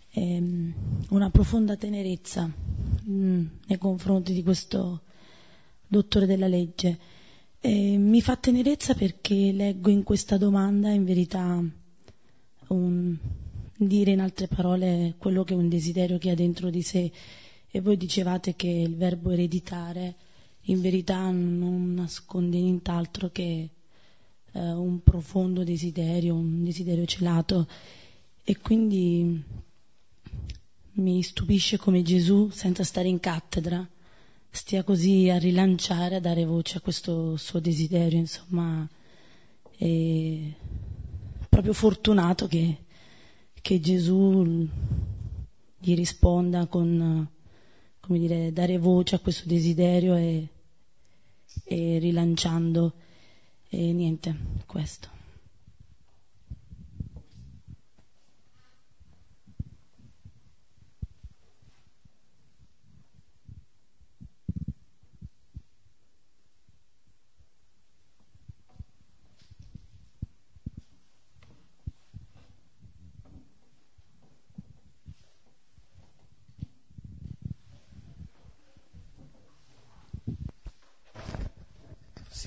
è um, una profonda tenerezza um, nei confronti di questo dottore della legge. E mi fa tenerezza perché leggo in questa domanda in verità un, dire in altre parole quello che è un desiderio che ha dentro di sé e voi dicevate che il verbo ereditare in verità non nasconde nient'altro che eh, un profondo desiderio, un desiderio celato. E quindi mi stupisce come Gesù, senza stare in cattedra, stia così a rilanciare, a dare voce a questo suo desiderio, insomma, è proprio fortunato che, che Gesù gli risponda con come dire, dare voce a questo desiderio e, e rilanciando e niente, questo.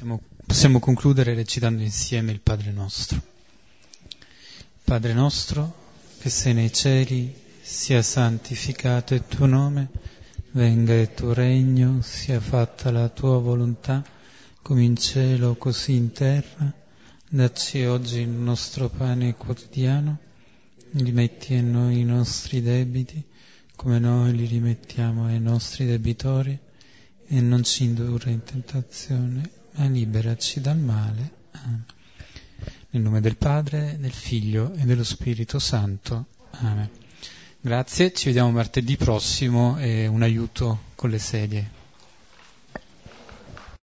Possiamo, possiamo concludere recitando insieme il Padre nostro. Padre nostro, che sei nei cieli, sia santificato il tuo nome, venga il tuo regno, sia fatta la tua volontà, come in cielo così in terra. Dacci oggi il nostro pane quotidiano, rimetti a noi i nostri debiti, come noi li rimettiamo ai nostri debitori, e non ci indurre in tentazione ma liberaci dal male. Nel nome del Padre, del Figlio e dello Spirito Santo. Amen. Grazie, ci vediamo martedì prossimo e un aiuto con le sedie.